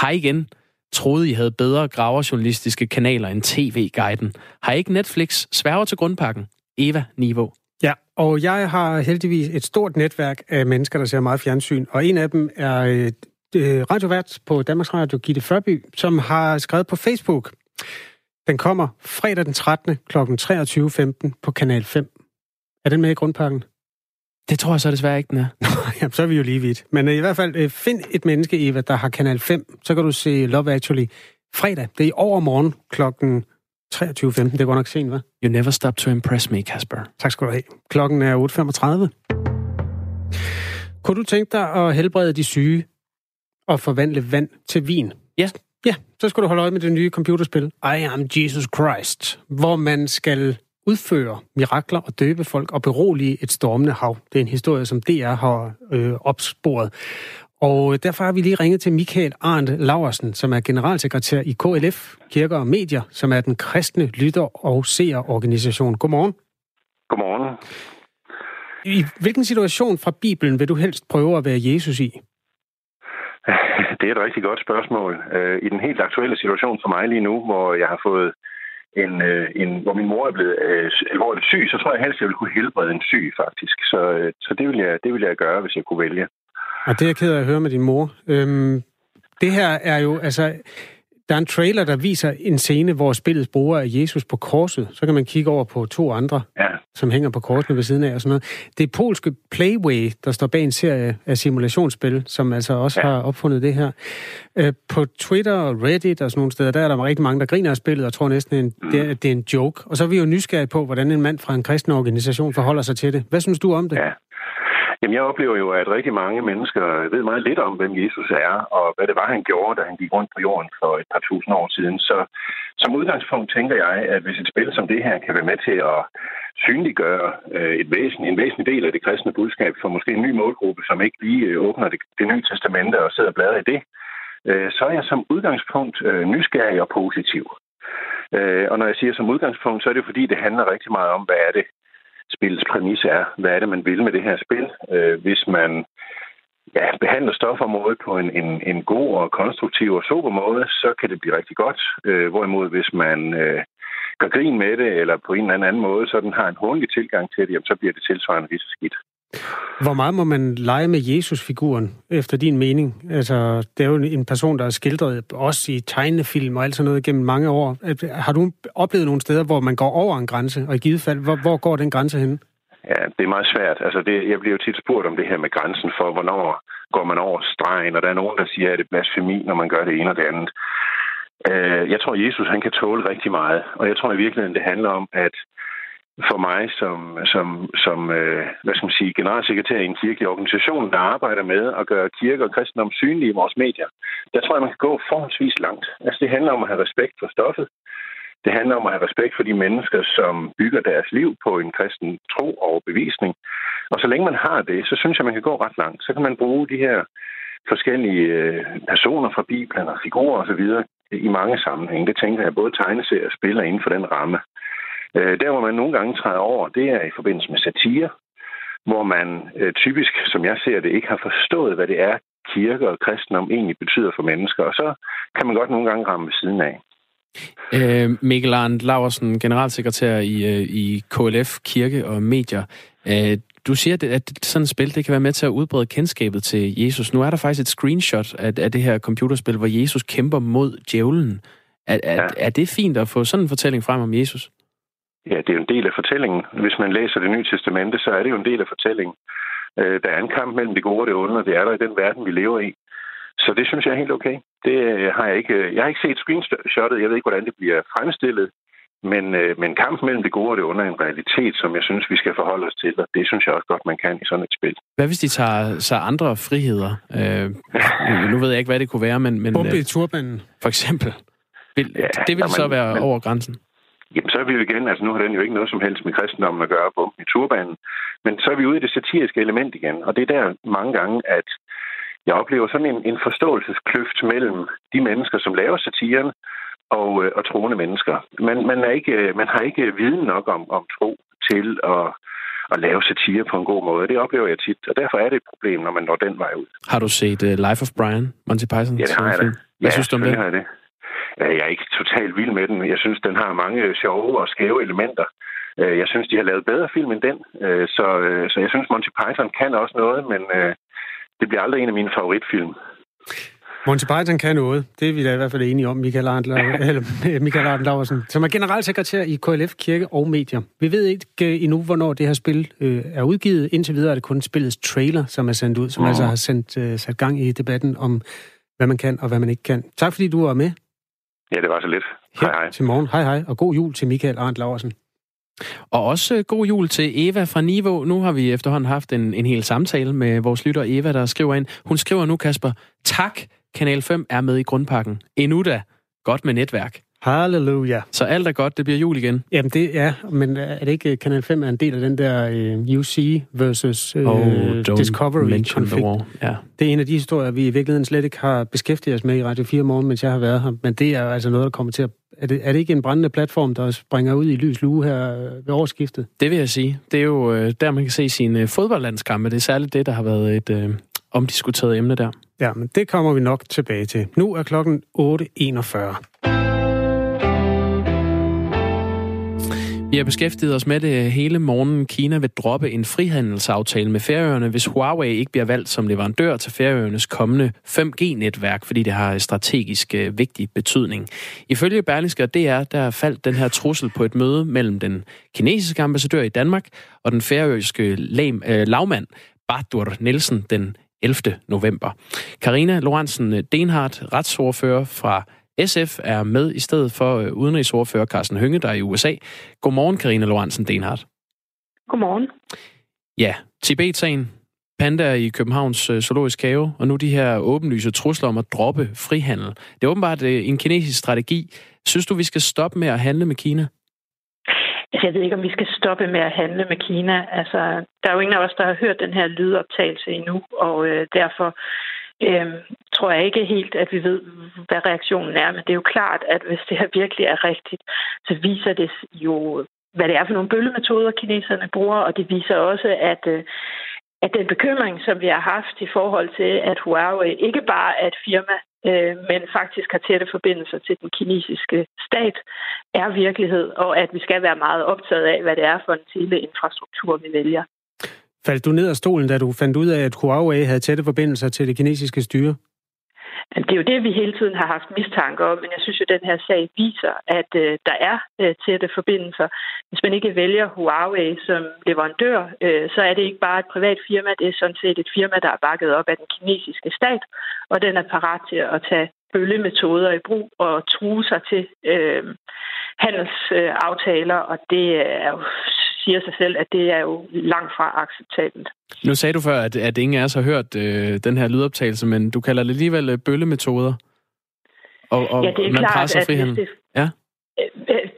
Hej igen. troede, I havde bedre graverjournalistiske kanaler end TV-guiden. Har I ikke Netflix? Sværger til grundpakken. Eva Niveau.
Ja, og jeg har heldigvis et stort netværk af mennesker, der ser meget fjernsyn, og en af dem er øh, radiovært på Danmarks Radio, Gitte Førby, som har skrevet på Facebook. Den kommer fredag den 13. kl. 23.15 på Kanal 5. Er den med i grundpakken?
Det tror jeg så desværre ikke, den er. *laughs*
Jamen, så er vi jo lige vidt. Men øh, i hvert fald, øh, find et menneske, Eva, der har Kanal 5, så kan du se Love Actually fredag. Det er i overmorgen klokken 23.15. Det går nok sent, hva'?
You never stop to impress me, Kasper.
Tak skal du have. Klokken er 8.35. Kunne du tænke dig at helbrede de syge og forvandle vand til vin?
Ja.
Ja, så skal du holde øje med det nye computerspil I Am Jesus Christ, hvor man skal udføre mirakler og døbe folk og berolige et stormende hav. Det er en historie, som DR har øh, opsporet. Og derfor har vi lige ringet til Michael Arndt Laversen, som er generalsekretær i KLF, Kirker og Medier, som er den kristne lytter- og seerorganisation. Godmorgen.
Godmorgen.
I hvilken situation fra Bibelen vil du helst prøve at være Jesus i?
Det er et rigtig godt spørgsmål. Øh, I den helt aktuelle situation for mig lige nu, hvor jeg har fået en, øh, en, hvor min mor er blevet øh, alvorligt syg, så tror jeg helst, at jeg ville kunne helbrede en syg, faktisk. Så, øh, så det, vil jeg, det vil jeg gøre, hvis jeg kunne vælge.
Og det er jeg ked af at høre med din mor. Øhm, det her er jo, altså, der er en trailer, der viser en scene, hvor spillet bruger af Jesus på korset. Så kan man kigge over på to andre,
ja.
som hænger på korsene ved siden af og sådan noget. Det er polske Playway, der står bag en serie af simulationsspil, som altså også ja. har opfundet det her. Øh, på Twitter og Reddit og sådan nogle steder, der er der rigtig mange, der griner af spillet og tror næsten, en, mm. det, er, det er en joke. Og så er vi jo nysgerrige på, hvordan en mand fra en kristen organisation forholder sig til det. Hvad synes du om det?
Ja. Jamen, jeg oplever jo, at rigtig mange mennesker ved meget lidt om, hvem Jesus er, og hvad det var, han gjorde, da han gik rundt på jorden for et par tusind år siden. Så som udgangspunkt tænker jeg, at hvis et spil som det her kan være med til at synliggøre øh, et væsen, en væsentlig del af det kristne budskab for måske en ny målgruppe, som ikke lige øh, åbner det, det nye testamente og sidder og bladrer i det, øh, så er jeg som udgangspunkt nysgerrig og positiv. Og når jeg siger som udgangspunkt, så er det fordi, det handler rigtig meget om, hvad er det, spillets præmis er. Hvad er det, man vil med det her spil? Øh, hvis man ja, behandler stofområdet på en, en, en god og konstruktiv og sober måde, så kan det blive rigtig godt. Øh, hvorimod hvis man øh, gør grin med det, eller på en eller anden måde, så den har en håndelig tilgang til det, jamen, så bliver det tilsvarende lige så skidt.
Hvor meget må man lege med Jesus-figuren, efter din mening? Altså, det er jo en person, der er skildret også i tegnefilm og alt sådan noget gennem mange år. Har du oplevet nogle steder, hvor man går over en grænse, og i givet fald, hvor, hvor går den grænse hen?
Ja, det er meget svært. Altså, det, jeg bliver jo tit spurgt om det her med grænsen for, hvornår går man over stregen, og der er nogen, der siger, at det er blasfemi, når man gør det ene og det andet. Øh, jeg tror, Jesus han kan tåle rigtig meget, og jeg tror i virkeligheden, det handler om, at for mig som, som, som øh, hvad skal man sige, generalsekretær i en kirkelig organisation, der arbejder med at gøre kirke og kristendom synlige i vores medier, der tror jeg, man kan gå forholdsvis langt. Altså det handler om at have respekt for stoffet. Det handler om at have respekt for de mennesker, som bygger deres liv på en kristen tro og bevisning. Og så længe man har det, så synes jeg, man kan gå ret langt. Så kan man bruge de her forskellige øh, personer fra Bibelen og figurer osv. i mange sammenhænge. Det tænker jeg både tegneserier og spiller inden for den ramme. Øh, der, hvor man nogle gange træder over, det er i forbindelse med satire, hvor man øh, typisk, som jeg ser det, ikke har forstået, hvad det er, kirke og kristendom egentlig betyder for mennesker. Og så kan man godt nogle gange ramme ved siden af.
Øh, Mikkel Arndt Laversen, generalsekretær i, øh, i KLF Kirke og Medier. Øh, du siger, at sådan et spil det kan være med til at udbrede kendskabet til Jesus. Nu er der faktisk et screenshot af, af det her computerspil, hvor Jesus kæmper mod djævlen. Er, er, ja. er det fint at få sådan en fortælling frem om Jesus?
Ja, det er jo en del af fortællingen. Hvis man læser det nye testamente, så er det jo en del af fortællingen. Øh, der er en kamp mellem det gode og det onde, og det er der i den verden, vi lever i. Så det synes jeg er helt okay. Det øh, har jeg ikke. Øh, jeg har ikke set screenshotet. Jeg ved ikke, hvordan det bliver fremstillet. Men, men kampen mellem det gode og det onde er en realitet, som jeg synes, vi skal forholde os til, og det synes jeg også godt, man kan i sådan et spil.
Hvad hvis de tager sig andre friheder? Øh, nu ved jeg ikke, hvad det kunne være, men... men
Bombe i turbanen.
For eksempel. Vil, ja, det vil så være men, over grænsen?
Jamen, så er vi jo igen, altså nu har den jo ikke noget som helst med kristendommen at gøre på i turbanen, men så er vi ude i det satiriske element igen, og det er der mange gange, at jeg oplever sådan en, en forståelseskløft mellem de mennesker, som laver satiren, og, øh, og troende mennesker. Man, man, er ikke, man har ikke viden nok om, om tro til at, at lave satire på en god måde. Det oplever jeg tit, og derfor er det et problem, når man når den vej ud.
Har du set uh, Life of Brian, Monty Python?
Ja, det har jeg da.
Hvad
ja,
synes du om det?
Har jeg det. Øh, Jeg er ikke totalt vild med den. Jeg synes, den har mange sjove og skæve elementer. Øh, Jeg synes, de har lavet bedre film end den. Øh, Så, så jeg synes, Monty Python kan også noget, men det bliver aldrig en af mine favoritfilm.
Monty Python kan noget. Det er vi da i hvert fald enige om, Michael Arndt, *laughs* eller Michael Arndt Laversen, som er generalsekretær i KLF Kirke og Medier. Vi ved ikke endnu, hvornår det her spil øh, er udgivet. Indtil videre er det kun spillets trailer, som er sendt ud, som
Mhm.
altså har sendt, øh, sat gang i debatten om, hvad man kan og hvad man ikke kan. Tak fordi du var med
Ja, det var så lidt.
her hej, hej. til morgen. Hej hej, og god jul til Michael Arndt Laversen.
Og også øh, god jul til Eva fra Niveau. Nu har vi efterhånden haft en, en hel samtale med vores lytter Eva, der skriver ind. Hun skriver nu, Kasper, tak, Kanal 5 er med i grundpakken. Endnu da. Godt med netværk.
Halleluja.
Så alt er godt, det bliver jul igen.
Jamen det er, men er det ikke Kanal 5 er en del af den der øh, UC versus øh,
Oh, don't
Discovery
mention the
konflikt?
war. Ja.
Det er en af de historier, vi i virkeligheden slet ikke har beskæftiget os med i Radio 4 morgen, mens jeg har været her. Men det er altså noget, der kommer til at... Er det, er det ikke en brændende platform, der springer ud i lys lue her øh, ved årsskiftet?
Det vil jeg sige. Det er jo øh, der, man kan se sine øh, fodboldlandskampe. Det er særligt det, der har været et øh, omdiskuteret emne der.
Ja, men det kommer vi nok tilbage til. Nu er klokken 8.41.
Vi har beskæftiget os med det hele morgen. Kina vil droppe en frihandelsaftale med Færøerne, hvis Huawei ikke bliver valgt som leverandør til Færøernes kommende 5G-netværk, fordi det har strategisk øh, vigtig betydning. Ifølge Berlingske og DR, der faldt den her trussel på et møde mellem den kinesiske ambassadør i Danmark og den færøske lam, øh, lavmand Bartur Nielsen den 11. november. Karina Lorentzen Denhardt, retsordfører fra SF, er med i stedet for øh, udenrigsordfører Carsten Hønge, der er i USA. Godmorgen, Karina Lorentzen Denhardt.
Godmorgen.
Ja, Tibet-sagen, pandaer i Københavns øh, zoologisk have, og nu de her åbenlyse trusler om at droppe frihandel. Det er åbenbart øh, en kinesisk strategi. Synes du, vi skal stoppe med at handle med Kina?
Altså, jeg ved ikke, om vi skal stoppe med at handle med Kina. Altså, der er jo ingen af os, der har hørt den her lydoptagelse endnu, og øh, derfor øh, tror jeg ikke helt, at vi ved, hvad reaktionen er. Men det er jo klart, at hvis det her virkelig er rigtigt, så viser det jo, hvad det er for nogle bøllemetoder, kineserne bruger, og det viser også, at øh, at den bekymring, som vi har haft i forhold til, at Huawei ikke bare er et firma, øh, men faktisk har tætte forbindelser til den kinesiske stat, er virkelighed, og at vi skal være meget optaget af, hvad det er for en teleinfrastruktur, vi vælger.
Faldt du ned af stolen, da du fandt ud af, at Huawei havde tætte forbindelser til det kinesiske styre?
Det er jo det, vi hele tiden har haft mistanke om, men jeg synes jo, at den her sag viser, at øh, der er øh, tætte forbindelser. Hvis man ikke vælger Huawei som leverandør, øh, så er det ikke bare et privat firma, det er sådan set et firma, der er bakket op af den kinesiske stat, og den er parat til at tage bøllemetoder i brug og true sig til øh, handelsaftaler, og det er jo siger sig selv, at det er jo langt fra acceptabelt.
Nu sagde du før, at, at ingen af os har hørt øh, den her lydoptagelse, men du kalder det alligevel øh, bøllemetoder. Og, og
ja, det er
man
klart,
presser
at
frihandel.
hvis det,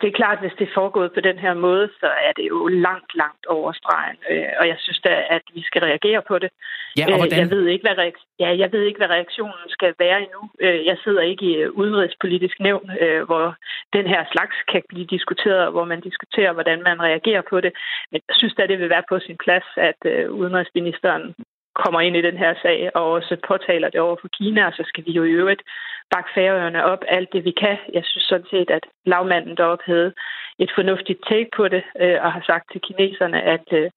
det er klart, at hvis det er foregået på den her måde, så er det jo langt, langt over stregen. Øh, Og jeg synes da, at vi skal reagere på det.
Ja, og
Øh,
hvordan?
Jeg ved ikke, hvad, reak- ja, jeg ved ikke, hvad reaktionen skal være endnu. Øh, Jeg sidder ikke i øh, udenrigspolitisk nævn, øh, hvor den her slags kan blive diskuteret, og hvor man diskuterer, hvordan man reagerer på det. Men jeg synes da, det vil være på sin plads, at øh, udenrigsministeren kommer ind i den her sag og også påtaler det over for Kina, og så skal vi jo i øvrigt bakke færøerne op alt det, vi kan. Jeg synes sådan set, at lavmanden deroppe havde et fornuftigt take på det, øh, og har sagt til kineserne, at øh,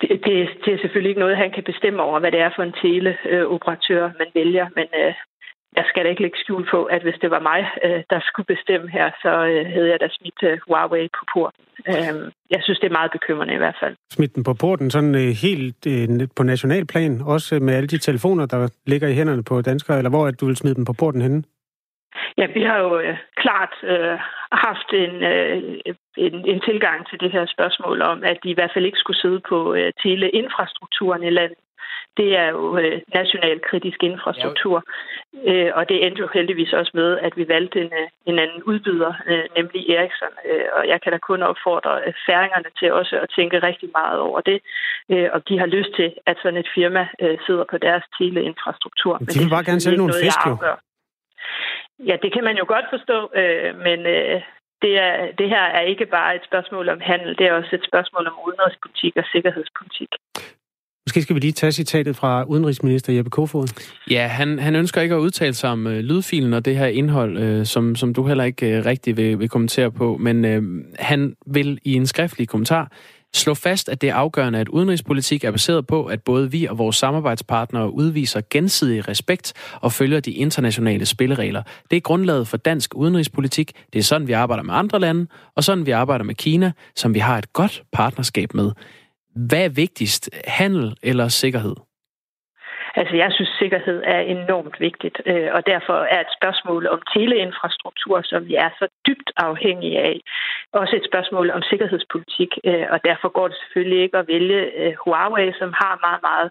det, det, det er selvfølgelig ikke noget, han kan bestemme over, hvad det er for en teleoperatør, man vælger, men øh, jeg skal da ikke lægge skjul på, at hvis det var mig, øh, der skulle bestemme her, så øh, havde jeg da smidt øh, Huawei på porten. Øh, jeg synes, det er meget bekymrende i hvert fald.
Smidt den på porten sådan helt på nationalplan, også med alle de telefoner, der ligger i hænderne på danskere, eller hvor er det, du vil smide den på porten henne?
Ja, vi har jo øh, klart øh, haft en, øh, en, en tilgang til det her spørgsmål om, at de i hvert fald ikke skulle sidde på øh, teleinfrastrukturen i landet. Det er jo øh, national kritisk infrastruktur, øh, og det endte jo heldigvis også med, at vi valgte en, øh, en anden udbyder, øh, nemlig Ericsson. Øh, og jeg kan da kun opfordre øh, færingerne til også at tænke rigtig meget over det, øh, og de har lyst til, at sådan et firma øh, sidder på deres teleinfrastruktur.
De vil bare gerne sælge nogle fisk, jo.
Ja, det kan man jo godt forstå, øh, men øh, det, er, det her er ikke bare et spørgsmål om handel, det er også et spørgsmål om udenrigspolitik og sikkerhedspolitik.
Måske skal vi lige tage citatet fra udenrigsminister Jeppe Kofod.
Ja, han, han ønsker ikke at udtale sig om øh, lydfilen og det her indhold, øh, som, som du heller ikke øh, rigtig vil, vil kommentere på, men øh, han vil i en skriftlig kommentar slå fast, at det er afgørende, at udenrigspolitik er baseret på, at både vi og vores samarbejdspartnere udviser gensidig respekt og følger de internationale spilleregler. Det er grundlaget for dansk udenrigspolitik. Det er sådan, vi arbejder med andre lande, og sådan vi arbejder med Kina, som vi har et godt partnerskab med. Hvad er vigtigst, handel eller sikkerhed?
Altså, jeg synes, sikkerhed er enormt vigtigt, øh, og derfor er et spørgsmål om teleinfrastruktur, som vi er så dybt afhængige af, også et spørgsmål om sikkerhedspolitik, øh, og derfor går det selvfølgelig ikke at vælge øh, Huawei, som har meget, meget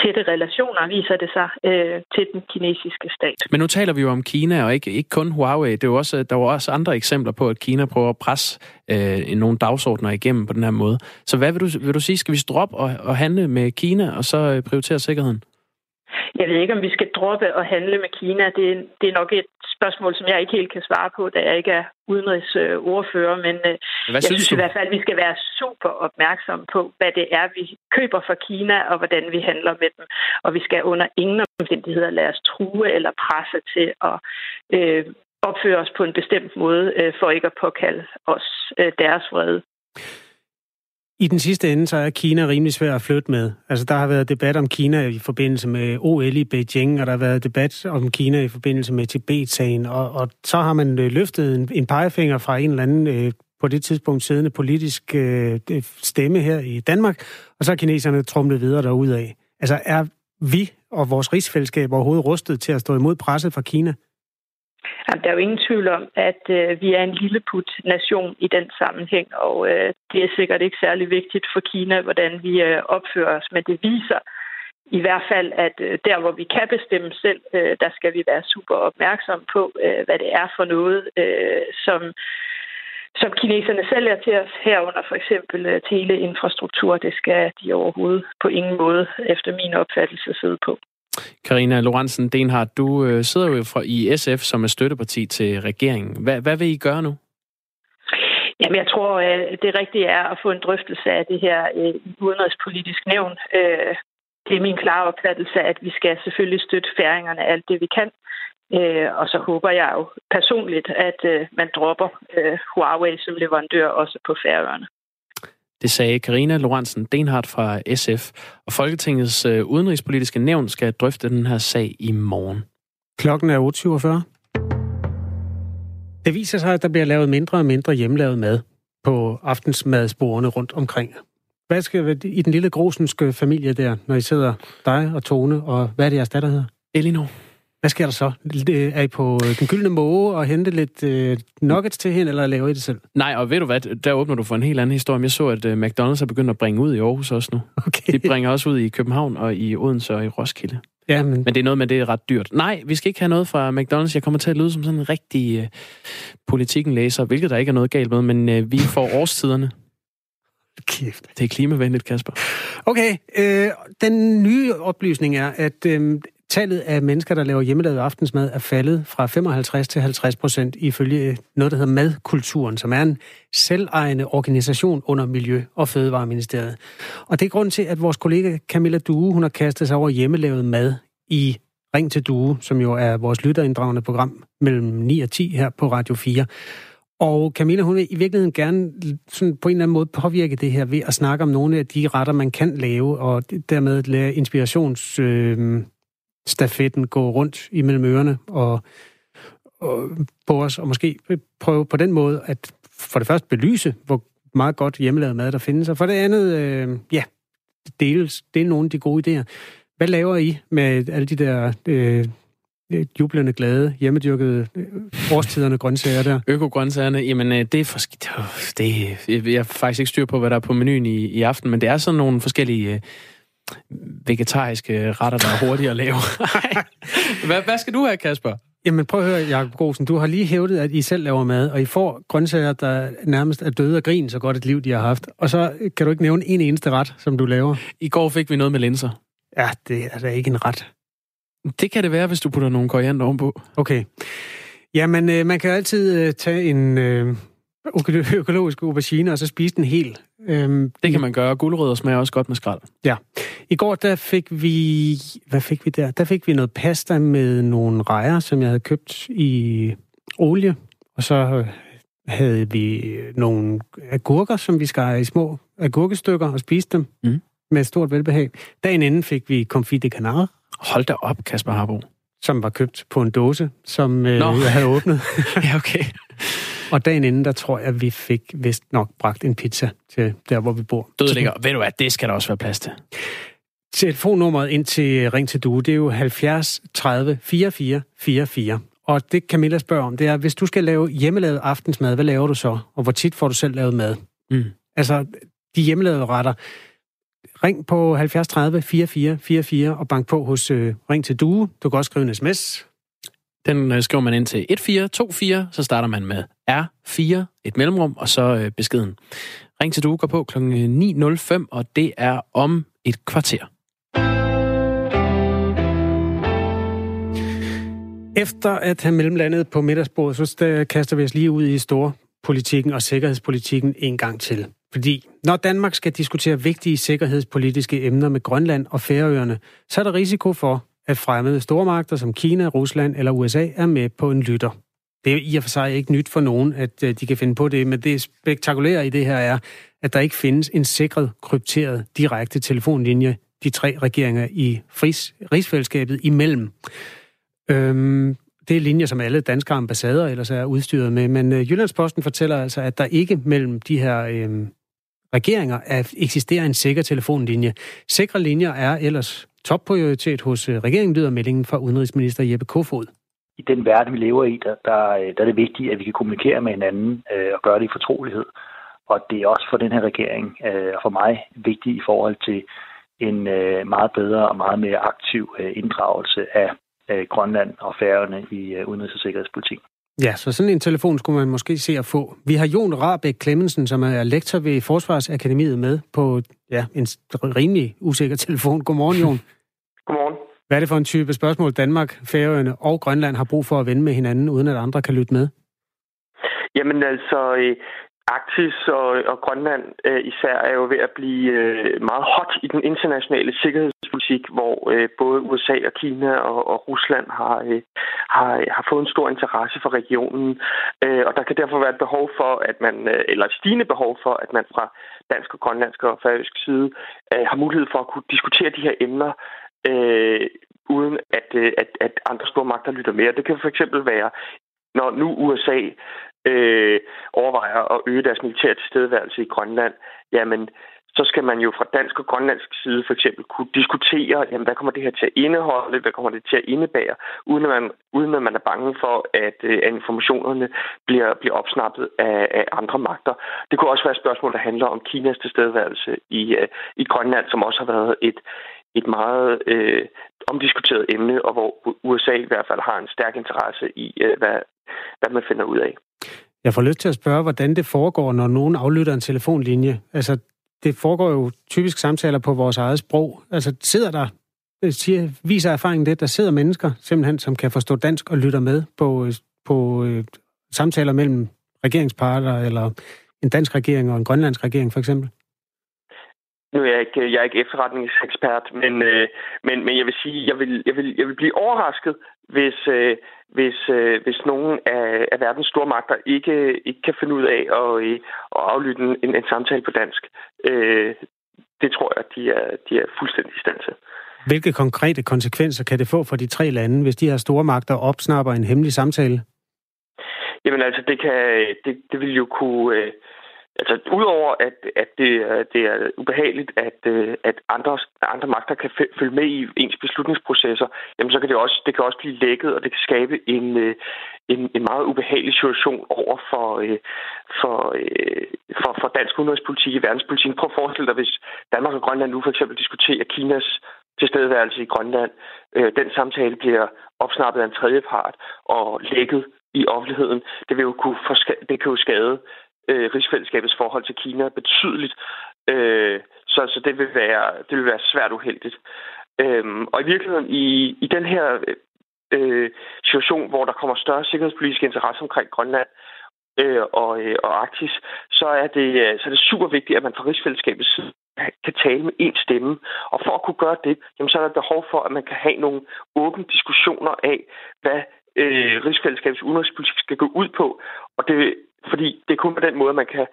tætte relationer, viser det sig, øh, til den kinesiske stat.
Men nu taler vi jo om Kina, og ikke, ikke kun Huawei. Det er jo også, der var også andre eksempler på, at Kina prøver at presse øh, nogle dagsordner igennem på den her måde. Så hvad vil du, vil du sige? Skal vi droppe og, og handle med Kina, og så øh, prioritere sikkerheden?
Jeg ved ikke, om vi skal droppe og handle med Kina. Det, det er nok et spørgsmål, som jeg ikke helt kan svare på, da jeg ikke er udenrigsordfører. Men øh,
hvad
jeg synes
du?
i hvert fald, at vi skal være super opmærksomme på, hvad det er, vi køber fra Kina, og hvordan vi handler med dem. Og vi skal under ingen omstændigheder lade os true eller presse til at øh, opføre os på en bestemt måde, øh, for ikke at påkalde os øh, deres vrede.
I den sidste ende, så er Kina rimelig svær at flytte med. Altså, der har været debat om Kina i forbindelse med OL i Beijing, og der har været debat om Kina i forbindelse med Tibet-sagen, og, og så har man øh, løftet en, en pegefinger fra en eller anden øh, på det tidspunkt siddende politisk øh, stemme her i Danmark, og så er kineserne trumlet videre derudad. Altså, er vi og vores rigsfællesskab overhovedet rustet til at stå imod presset fra Kina?
Jamen, der er jo ingen tvivl om, at øh, vi er en lilleput-nation i den sammenhæng, og øh, det er sikkert ikke særlig vigtigt for Kina, hvordan vi øh, opfører os, men det viser i hvert fald, at øh, der, hvor vi kan bestemme selv, øh, der skal vi være super opmærksom på, øh, hvad det er for noget, øh, som som kineserne sælger til os herunder for eksempel øh, teleinfrastruktur, det skal de overhovedet på ingen måde efter min opfattelse sidde på.
Karina Lorentzen Denhardt, du øh, sidder jo fra i SF som er støtteparti til regeringen. Hvad, hvad vil I gøre nu?
Jamen, jeg tror, øh, det rigtige er at få en drøftelse af det her øh, udenrigspolitisk nævn. Øh, det er min klare opfattelse, at vi skal selvfølgelig støtte færingerne alt det, vi kan. Øh, og så håber jeg jo personligt, at øh, man dropper øh, Huawei som leverandør også på færøerne.
Det sagde Karina Lorentzen Denhardt fra SF. Og Folketingets øh, udenrigspolitiske nævn skal drøfte den her sag i morgen.
Klokken er 8.47. Det viser sig, at der bliver lavet mindre og mindre hjemmelavet mad på aftensmadsbordene rundt omkring. Hvad skal i den lille grosenske familie der, når I sidder dig og Tone, og hvad er det jeres datter hedder?
Elinor.
Hvad sker der så? Er I på øh, den gyldne måge og hente lidt øh, nuggets til hende, eller laver I det selv?
Nej, og ved du hvad, der åbner du for en helt anden historie. Jeg så, at uh, McDonald's er begyndt at bringe ud i Aarhus også nu.
Okay.
De bringer også ud i København og i Odense og i Roskilde.
Ja, men...
men det er noget med, det er ret dyrt. Nej, vi skal ikke have noget fra McDonald's. Jeg kommer til at lyde som sådan en rigtig uh, politikken læser, hvilket der ikke er noget galt med, men uh, vi får *laughs* årstiderne.
Kæft.
Det er klimavenligt, Kasper.
Okay, øh, den nye oplysning er, at øh, tallet af mennesker, der laver hjemmelavet aftensmad, er faldet fra 55 til 50 procent ifølge øh, noget, der hedder Madkulturen, som er en selvejende organisation under Miljø- og Fødevareministeriet. Og det er grund til, at vores kollega Camilla Due, hun har kastet sig over hjemmelavet mad i Ring til Due, som jo er vores lytterinddragende program mellem 9 og 10 her på Radio 4. Og Camilla, hun vil i virkeligheden gerne sådan på en eller anden måde påvirke det her ved at snakke om nogle af de retter, man kan lave, og dermed lære inspirations... Øh, stafetten gå rundt imellem ørerne og, og på os, og måske prøve på den måde at for det første belyse, hvor meget godt hjemmelavet mad der findes, og for det andet, øh, ja, deles, det er nogle af de gode idéer. Hvad laver I med alle de der øh, jublende glade, hjemmedyrkede øh, årstiderne grøntsager der?
Økogrøntsagerne, jamen øh, det er for, Det, jeg har faktisk ikke styr på, hvad der er på menuen i, i aften, men det er sådan nogle forskellige øh, vegetariske retter, der er hurtige at lave. *laughs* hvad, hvad skal du have, Kasper?
Jamen prøv at høre, Jacob Grosen. Du har lige hævdet, at I selv laver mad, og I får grøntsager, der nærmest er døde af grin, så godt et liv, de har haft. Og så kan du ikke nævne en eneste ret, som du laver.
I går fik vi noget med linser.
Ja, det er da ikke en ret.
Det kan det være, hvis du putter nogle koriander ovenpå.
Okay. Jamen, øh, man kan altid øh, tage en... Øh, økologiske aubergine, og så spise den helt. Øhm,
Det kan man gøre. Guldrødder smager også godt med skrald.
Ja. I går, der fik vi... Hvad fik vi der? Der fik vi noget pasta med nogle rejer, som jeg havde købt i olie. Og så øh, havde vi nogle agurker, som vi skar i små agurkestykker og spiste dem
mm.
med stort velbehag. Dagen inden fik vi confit de canard.
Hold da op, Kasper Harbo.
Som var købt på en dåse, som øh,
Nå.
jeg havde åbnet. *laughs*
ja, okay.
Og dagen inden, der tror jeg, vi fik vist nok bragt en pizza til der, hvor vi bor.
Død ligger. Ved du hvad, det skal der også være plads til.
Telefonnummeret ind til Ring til Due, det er jo 70 30 44 44. Og det Camilla spørger om, det er, hvis du skal lave hjemmelavet aftensmad, hvad laver du så? Og hvor tit får du selv lavet mad?
Mm.
Altså, de hjemmelavede retter. Ring på 70 30 44 44 og bank på hos øh, Ring til Due. Du kan også skrive en sms.
Den øh, skriver man ind til 1424, så starter man med R4, et mellemrum, og så øh, beskeden. Ring til du går på kl. 9.05, øh, og det er om et kvarter.
Efter at have mellemlandet på middagsbordet, så kaster vi os lige ud i storpolitikken og sikkerhedspolitikken en gang til. Fordi når Danmark skal diskutere vigtige sikkerhedspolitiske emner med Grønland og Færøerne, så er der risiko for, at fremmede stormagter som Kina, Rusland eller USA er med på en lytter. Det er i og for sig ikke nyt for nogen, at øh, de kan finde på det, men det spektakulære i det her er, at der ikke findes en sikret, krypteret, direkte telefonlinje de tre regeringer i fris, rigsfællesskabet imellem. Øhm, det er linjer, som alle danske ambassader ellers er udstyret med, men øh, Jyllandsposten fortæller altså, at der ikke mellem de her øh, regeringer er, eksisterer en sikker telefonlinje. Sikre linjer er ellers topprioritet hos øh, regeringen, lyder meldingen fra udenrigsminister Jeppe Kofod.
I den verden, vi lever i, der, der, øh, der er det vigtigt, at vi kan kommunikere med hinanden øh, og gøre det i fortrolighed. Og det er også for den her regering øh, og for mig vigtigt i forhold til en øh, meget bedre og meget mere aktiv øh, inddragelse af øh, Grønland og Færøerne i øh, udenrigs- og sikkerhedspolitik.
Ja, så sådan en telefon skulle man måske se at få. Vi har Jon Rabæk Clemmensen, som er lektor ved Forsvarsakademiet med på ja, en rimelig usikker *laughs* telefon. Godmorgen, Jon. *laughs*
Godmorgen.
Hvad er det for en type spørgsmål, Danmark, Færøerne og Grønland har brug for at vende med hinanden, uden at andre kan lytte med?
Jamen altså, øh, Arktis og, og Grønland øh, især er jo ved at blive øh, meget hot i den internationale sikkerhedspolitik, hvor øh, både USA og Kina og, og Rusland har, øh, har, har fået en stor interesse for regionen. Øh, og der kan derfor være et behov for, at man, øh, eller et stigende behov for, at man fra dansk og grønlandsk og færøsk side øh, har mulighed for at kunne diskutere de her emner øh, uden at, øh, at, at andre store magter lytter mere. Det kan for eksempel være, når nu USA øh, overvejer at øge deres militære tilstedeværelse i Grønland, jamen så skal man jo fra dansk og grønlandsk side for eksempel kunne diskutere, jamen, hvad kommer det her til at indeholde, hvad kommer det til at indebære, uden at man, uden at man er bange for, at, øh, at informationerne bliver, bliver opsnappet af, af andre magter. Det kunne også være et spørgsmål, der handler om Kinas tilstedeværelse i, øh, i Grønland, som også har været et, et meget øh, omdiskuteret emne, og hvor USA i hvert fald har en stærk interesse i, øh, hvad, hvad man finder ud af.
Jeg får lyst til at spørge, hvordan det foregår, når nogen aflytter en telefonlinje. Altså, det foregår jo typisk samtaler på vores eget sprog. Altså, sidder der, øh, siger, viser erfaringen det, der sidder mennesker, simpelthen, som kan forstå dansk og lytter med på, øh, på øh, samtaler mellem regeringsparter, eller en dansk regering og en grønlandsk regering, for eksempel?
Nu er jeg ikke, jeg er ikke efterretningsekspert, men, øh, men, men jeg vil sige, jeg vil, jeg vil, jeg vil blive overrasket, hvis, øh, hvis, øh, hvis nogen af, af verdens store magter ikke, ikke kan finde ud af at, øh, at aflytte en, en samtale på dansk. Øh, det tror jeg, de er, de er fuldstændig i stand til.
Hvilke konkrete konsekvenser kan det få for de tre lande, hvis de her store magter opsnapper en hemmelig samtale?
Jamen altså, det, kan, det, det vil jo kunne... Øh, Altså, udover at, at det, øh, det er ubehageligt, at, øh, at andre, andre magter kan følge med i ens beslutningsprocesser, jamen så kan det også, det kan også blive lækket, og det kan skabe en, øh, en, en meget ubehagelig situation over for, for, for, for dansk udenrigspolitik i verdenspolitikken. Prøv at forestille dig, hvis Danmark og Grønland nu for eksempel diskuterer Kinas tilstedeværelse i Grønland. Den samtale bliver opsnappet af en tredje part og lækket i offentligheden. Det, vil jo kunne det kan jo skade øh, rigsfællesskabets forhold til Kina betydeligt. Øh, så, så det vil være det vil være svært uheldigt. Øh, og i virkeligheden i, i den her øh, situation, hvor der kommer større sikkerhedspolitiske interesse omkring Grønland, øh, og, øh, og Arktis, så er, det, øh, så er det super vigtigt, at man fra rigsfællesskabets side kan tale med én stemme. Og for at kunne gøre det, jamen, så er der behov for, at man kan have nogle åbne diskussioner af, hvad øh, rigsfællesskabets udenrigspolitik skal gå ud på. Og det, fordi det er kun på den måde, man kan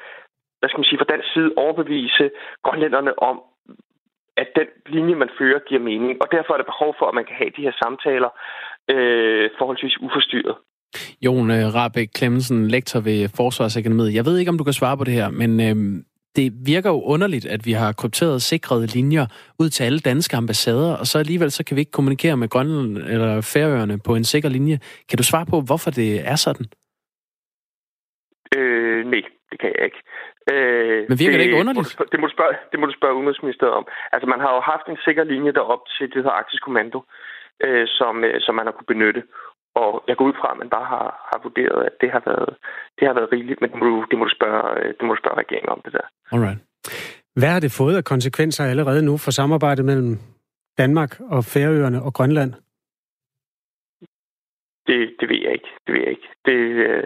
hvad skal man sige, fra dansk side overbevise grønlænderne om, at den linje, man fører, giver mening. Og derfor er der behov for, at man kan have de her samtaler øh, forholdsvis uforstyrret.
Jon øh, Rabeck Klemmensen, lektor ved Forsvarsakademiet. Jeg ved ikke, om du kan svare på det her, men øh, det virker jo underligt, at vi har krypteret sikrede linjer ud til alle danske ambassader, og så alligevel så kan vi ikke kommunikere med Grønland eller Færøerne på en sikker linje. Kan du svare på, hvorfor det er sådan?
Øh, nej, det kan jeg ikke. Øh,
Men virker det, det ikke underligt?
Må det, må du spørge, det må du spørge Udenrigsministeriet om. Altså, man har jo haft en sikker linje derop til det her Arktisk Kommando, øh, som, øh, som man har kunne benytte. Og jeg går ud fra, at man bare har, har vurderet, at det har været, det har været rigeligt, men det må, du, det må, du spørge, øh, det må du spørge regeringen om, det der.
Alright.
Hvad har det fået af konsekvenser allerede nu for samarbejdet mellem Danmark og Færøerne og Grønland?
Det, det ved jeg ikke. Det ved jeg ikke. Det, øh,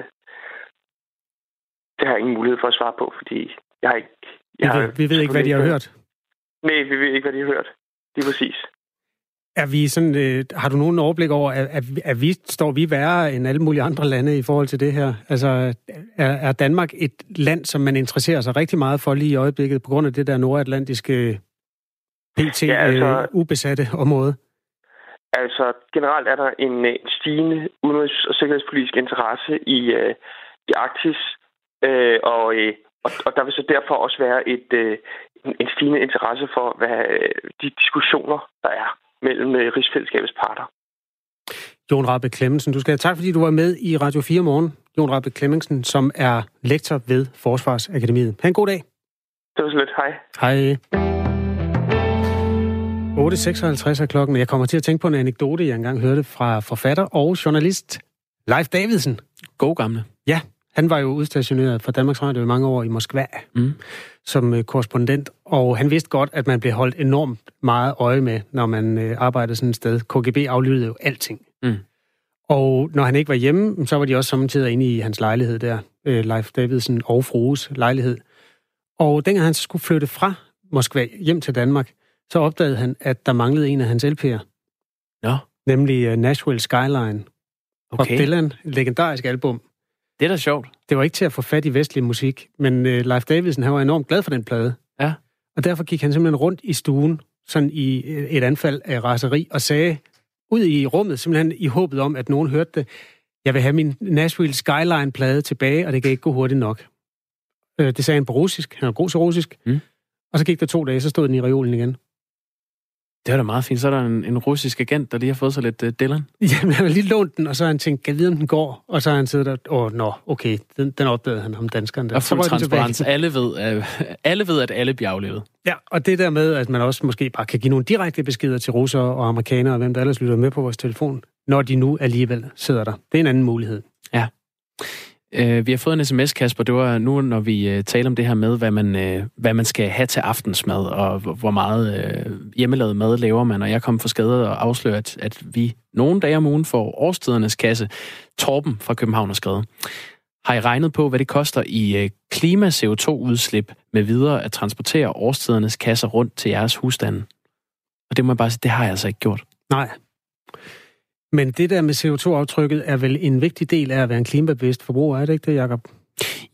det har jeg ingen mulighed for at svare på, fordi jeg har ikke... Jeg
vi, ved,
har,
vi ved ikke, hvad de har hørt.
Nej, vi ved ikke, hvad de har hørt. Det er præcis.
Er vi sådan, øh, har du nogen overblik over, at, at, at vi står vi værre end alle mulige andre lande i forhold til det her? Altså, er, er Danmark et land, som man interesserer sig rigtig meget for lige i øjeblikket, på grund af det der nordatlantiske pt. Ja, altså, øh, ubesatte område?
Altså, generelt er der en, en stigende udenrigs- og sikkerhedspolitisk interesse i, øh, i Arktis, øh, og, øh, og, og der vil så derfor også være et, øh, en, en stigende interesse for, hvad øh, de diskussioner, der er mellem øh, rigsfællesskabets parter.
Jon Rabe Klemmensen, du skal have tak, fordi du var med i Radio 4 morgen. Jon Rabe Klemmensen, som er lektor ved Forsvarsakademiet. Ha' en god dag.
Det var så lidt. Hej.
Hej. 8.56 er klokken. Jeg kommer til at tænke på en anekdote, jeg engang hørte fra forfatter og journalist Leif Davidsen.
God gamle.
Ja, han var jo udstationeret fra Danmarks Radio i mange år i Moskva mm. som øh, korrespondent, og han vidste godt, at man blev holdt enormt meget øje med, når man øh, arbejdede sådan et sted. KGB aflyttede jo alting. Mm. Og når han ikke var hjemme, så var de også samtidig inde i hans lejlighed der, øh, Leif Davidsen og frues lejlighed. Og dengang han skulle flytte fra Moskva hjem til Danmark, så opdagede han, at der manglede en af hans LP'er.
Ja.
Nemlig Nashville Skyline. Okay. Bob Dylan, legendarisk album.
Det er da sjovt.
Det var ikke til at få fat i vestlig musik, men uh, Leif Davidsen, han var enormt glad for den plade.
Ja.
Og derfor gik han simpelthen rundt i stuen, sådan i et anfald af raseri, og sagde ud i rummet, simpelthen i håbet om, at nogen hørte det, jeg vil have min Nashville Skyline-plade tilbage, og det kan ikke gå hurtigt nok. Uh, det sagde han på russisk. Han var god til russisk. Mm. Og så gik der to dage, så stod den i reolen igen.
Det var da meget fint. Så er der en, en russisk agent, der lige har fået sig lidt uh, Dylan. *laughs*
Jamen, han har lige lånt den, og så har han tænkt, kan vide, om den går? Og så har han siddet der, åh, oh, nå, okay, den, den opdagede han om danskeren der.
Og fuld transparens. Alle ved, uh, *laughs* alle ved, at alle bliver aflevet.
Ja, og det der med, at man også måske bare kan give nogle direkte beskeder til russere og amerikanere, og hvem der ellers lytter med på vores telefon, når de nu alligevel sidder der. Det er en anden mulighed.
Ja. Uh, vi har fået en sms, Kasper. Det var nu, når vi øh, taler om det her med, hvad man, øh, hvad man skal have til aftensmad, og hvor meget hjemmelavet mad laver man. Og jeg kom for skade og afsløre, at, at vi nogle dage om ugen får årstidernes kasse. Torben fra København har skrevet. Har I regnet på, hvad det koster i klima-CO2-udslip med videre at transportere årstidernes kasser rundt til jeres husstande? Og det må jeg bare sige, det har jeg altså ikke gjort.
Nej. Men det der med CO2-aftrykket er vel en vigtig del af at være en klimabevidst forbruger, er det ikke det, Jacob?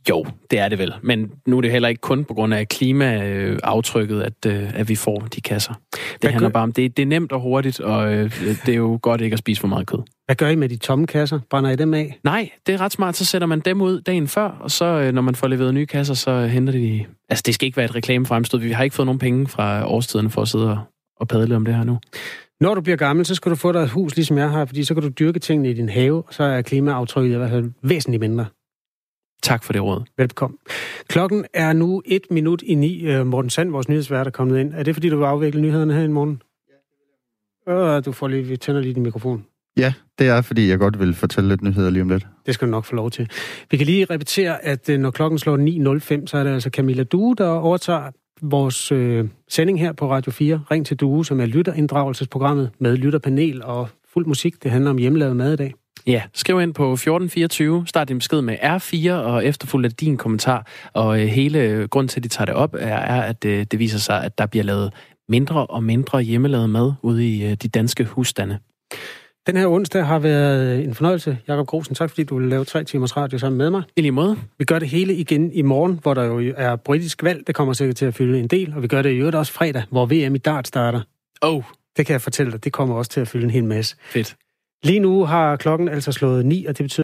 Jo, det er det vel. Men nu er det heller ikke kun på grund af klimaaftrykket, at, øh, at vi får de kasser. Det Hvad handler gør... bare om, det, det er nemt og hurtigt, og øh, det er jo godt ikke at spise for meget kød.
Hvad gør I med de tomme kasser? Brænder I dem af?
Nej, det er ret smart. Så sætter man dem ud dagen før, og så øh, når man får leveret nye kasser, så henter de... Altså, det skal ikke være et reklamefremstød. Vi har ikke fået nogen penge fra årstiderne for at sidde og, og padle om det her nu.
Når du bliver gammel, så skal du få dig et hus, ligesom jeg har, fordi så kan du dyrke tingene i din have, og så er klimaaftrykket i hvert fald væsentligt mindre.
Tak for det råd.
Velkommen. Klokken er nu et minut i ni. Øh, Morten Sand, vores nyhedsvært, er kommet ind. Er det, fordi du vil afvikle nyhederne her i morgen? Ja, øh, du får lige, vi tænder lige din mikrofon.
Ja, det er, fordi jeg godt vil fortælle lidt nyheder lige om lidt.
Det skal du nok få lov til. Vi kan lige repetere, at øh, når klokken slår 9.05, så er det altså Camilla Due, der overtager vores øh, sending her på Radio 4, Ring til Due, som er lytterinddragelsesprogrammet med lytterpanel og fuld musik. Det handler om hjemmelavet mad i dag.
Ja, skriv ind på 1424, start din besked med R4, og efterfulgt af din kommentar. Og øh, hele grund til, at de tager det op, er, er at øh, det viser sig, at der bliver lavet mindre og mindre hjemmelavet mad ude i øh, de danske husstande.
Den her onsdag har været en fornøjelse. Jakob Grosen, tak fordi du vil lave tre timers radio sammen med mig.
I lige måde.
Vi gør det hele igen i morgen, hvor der jo er britisk valg. Det kommer sikkert til at fylde en del. Og vi gør det i øvrigt også fredag, hvor VM i dart starter.
Oh.
Det kan jeg fortælle dig. Det kommer også til at fylde en hel masse.
Fedt.
Lige nu har klokken altså slået 9, og det betyder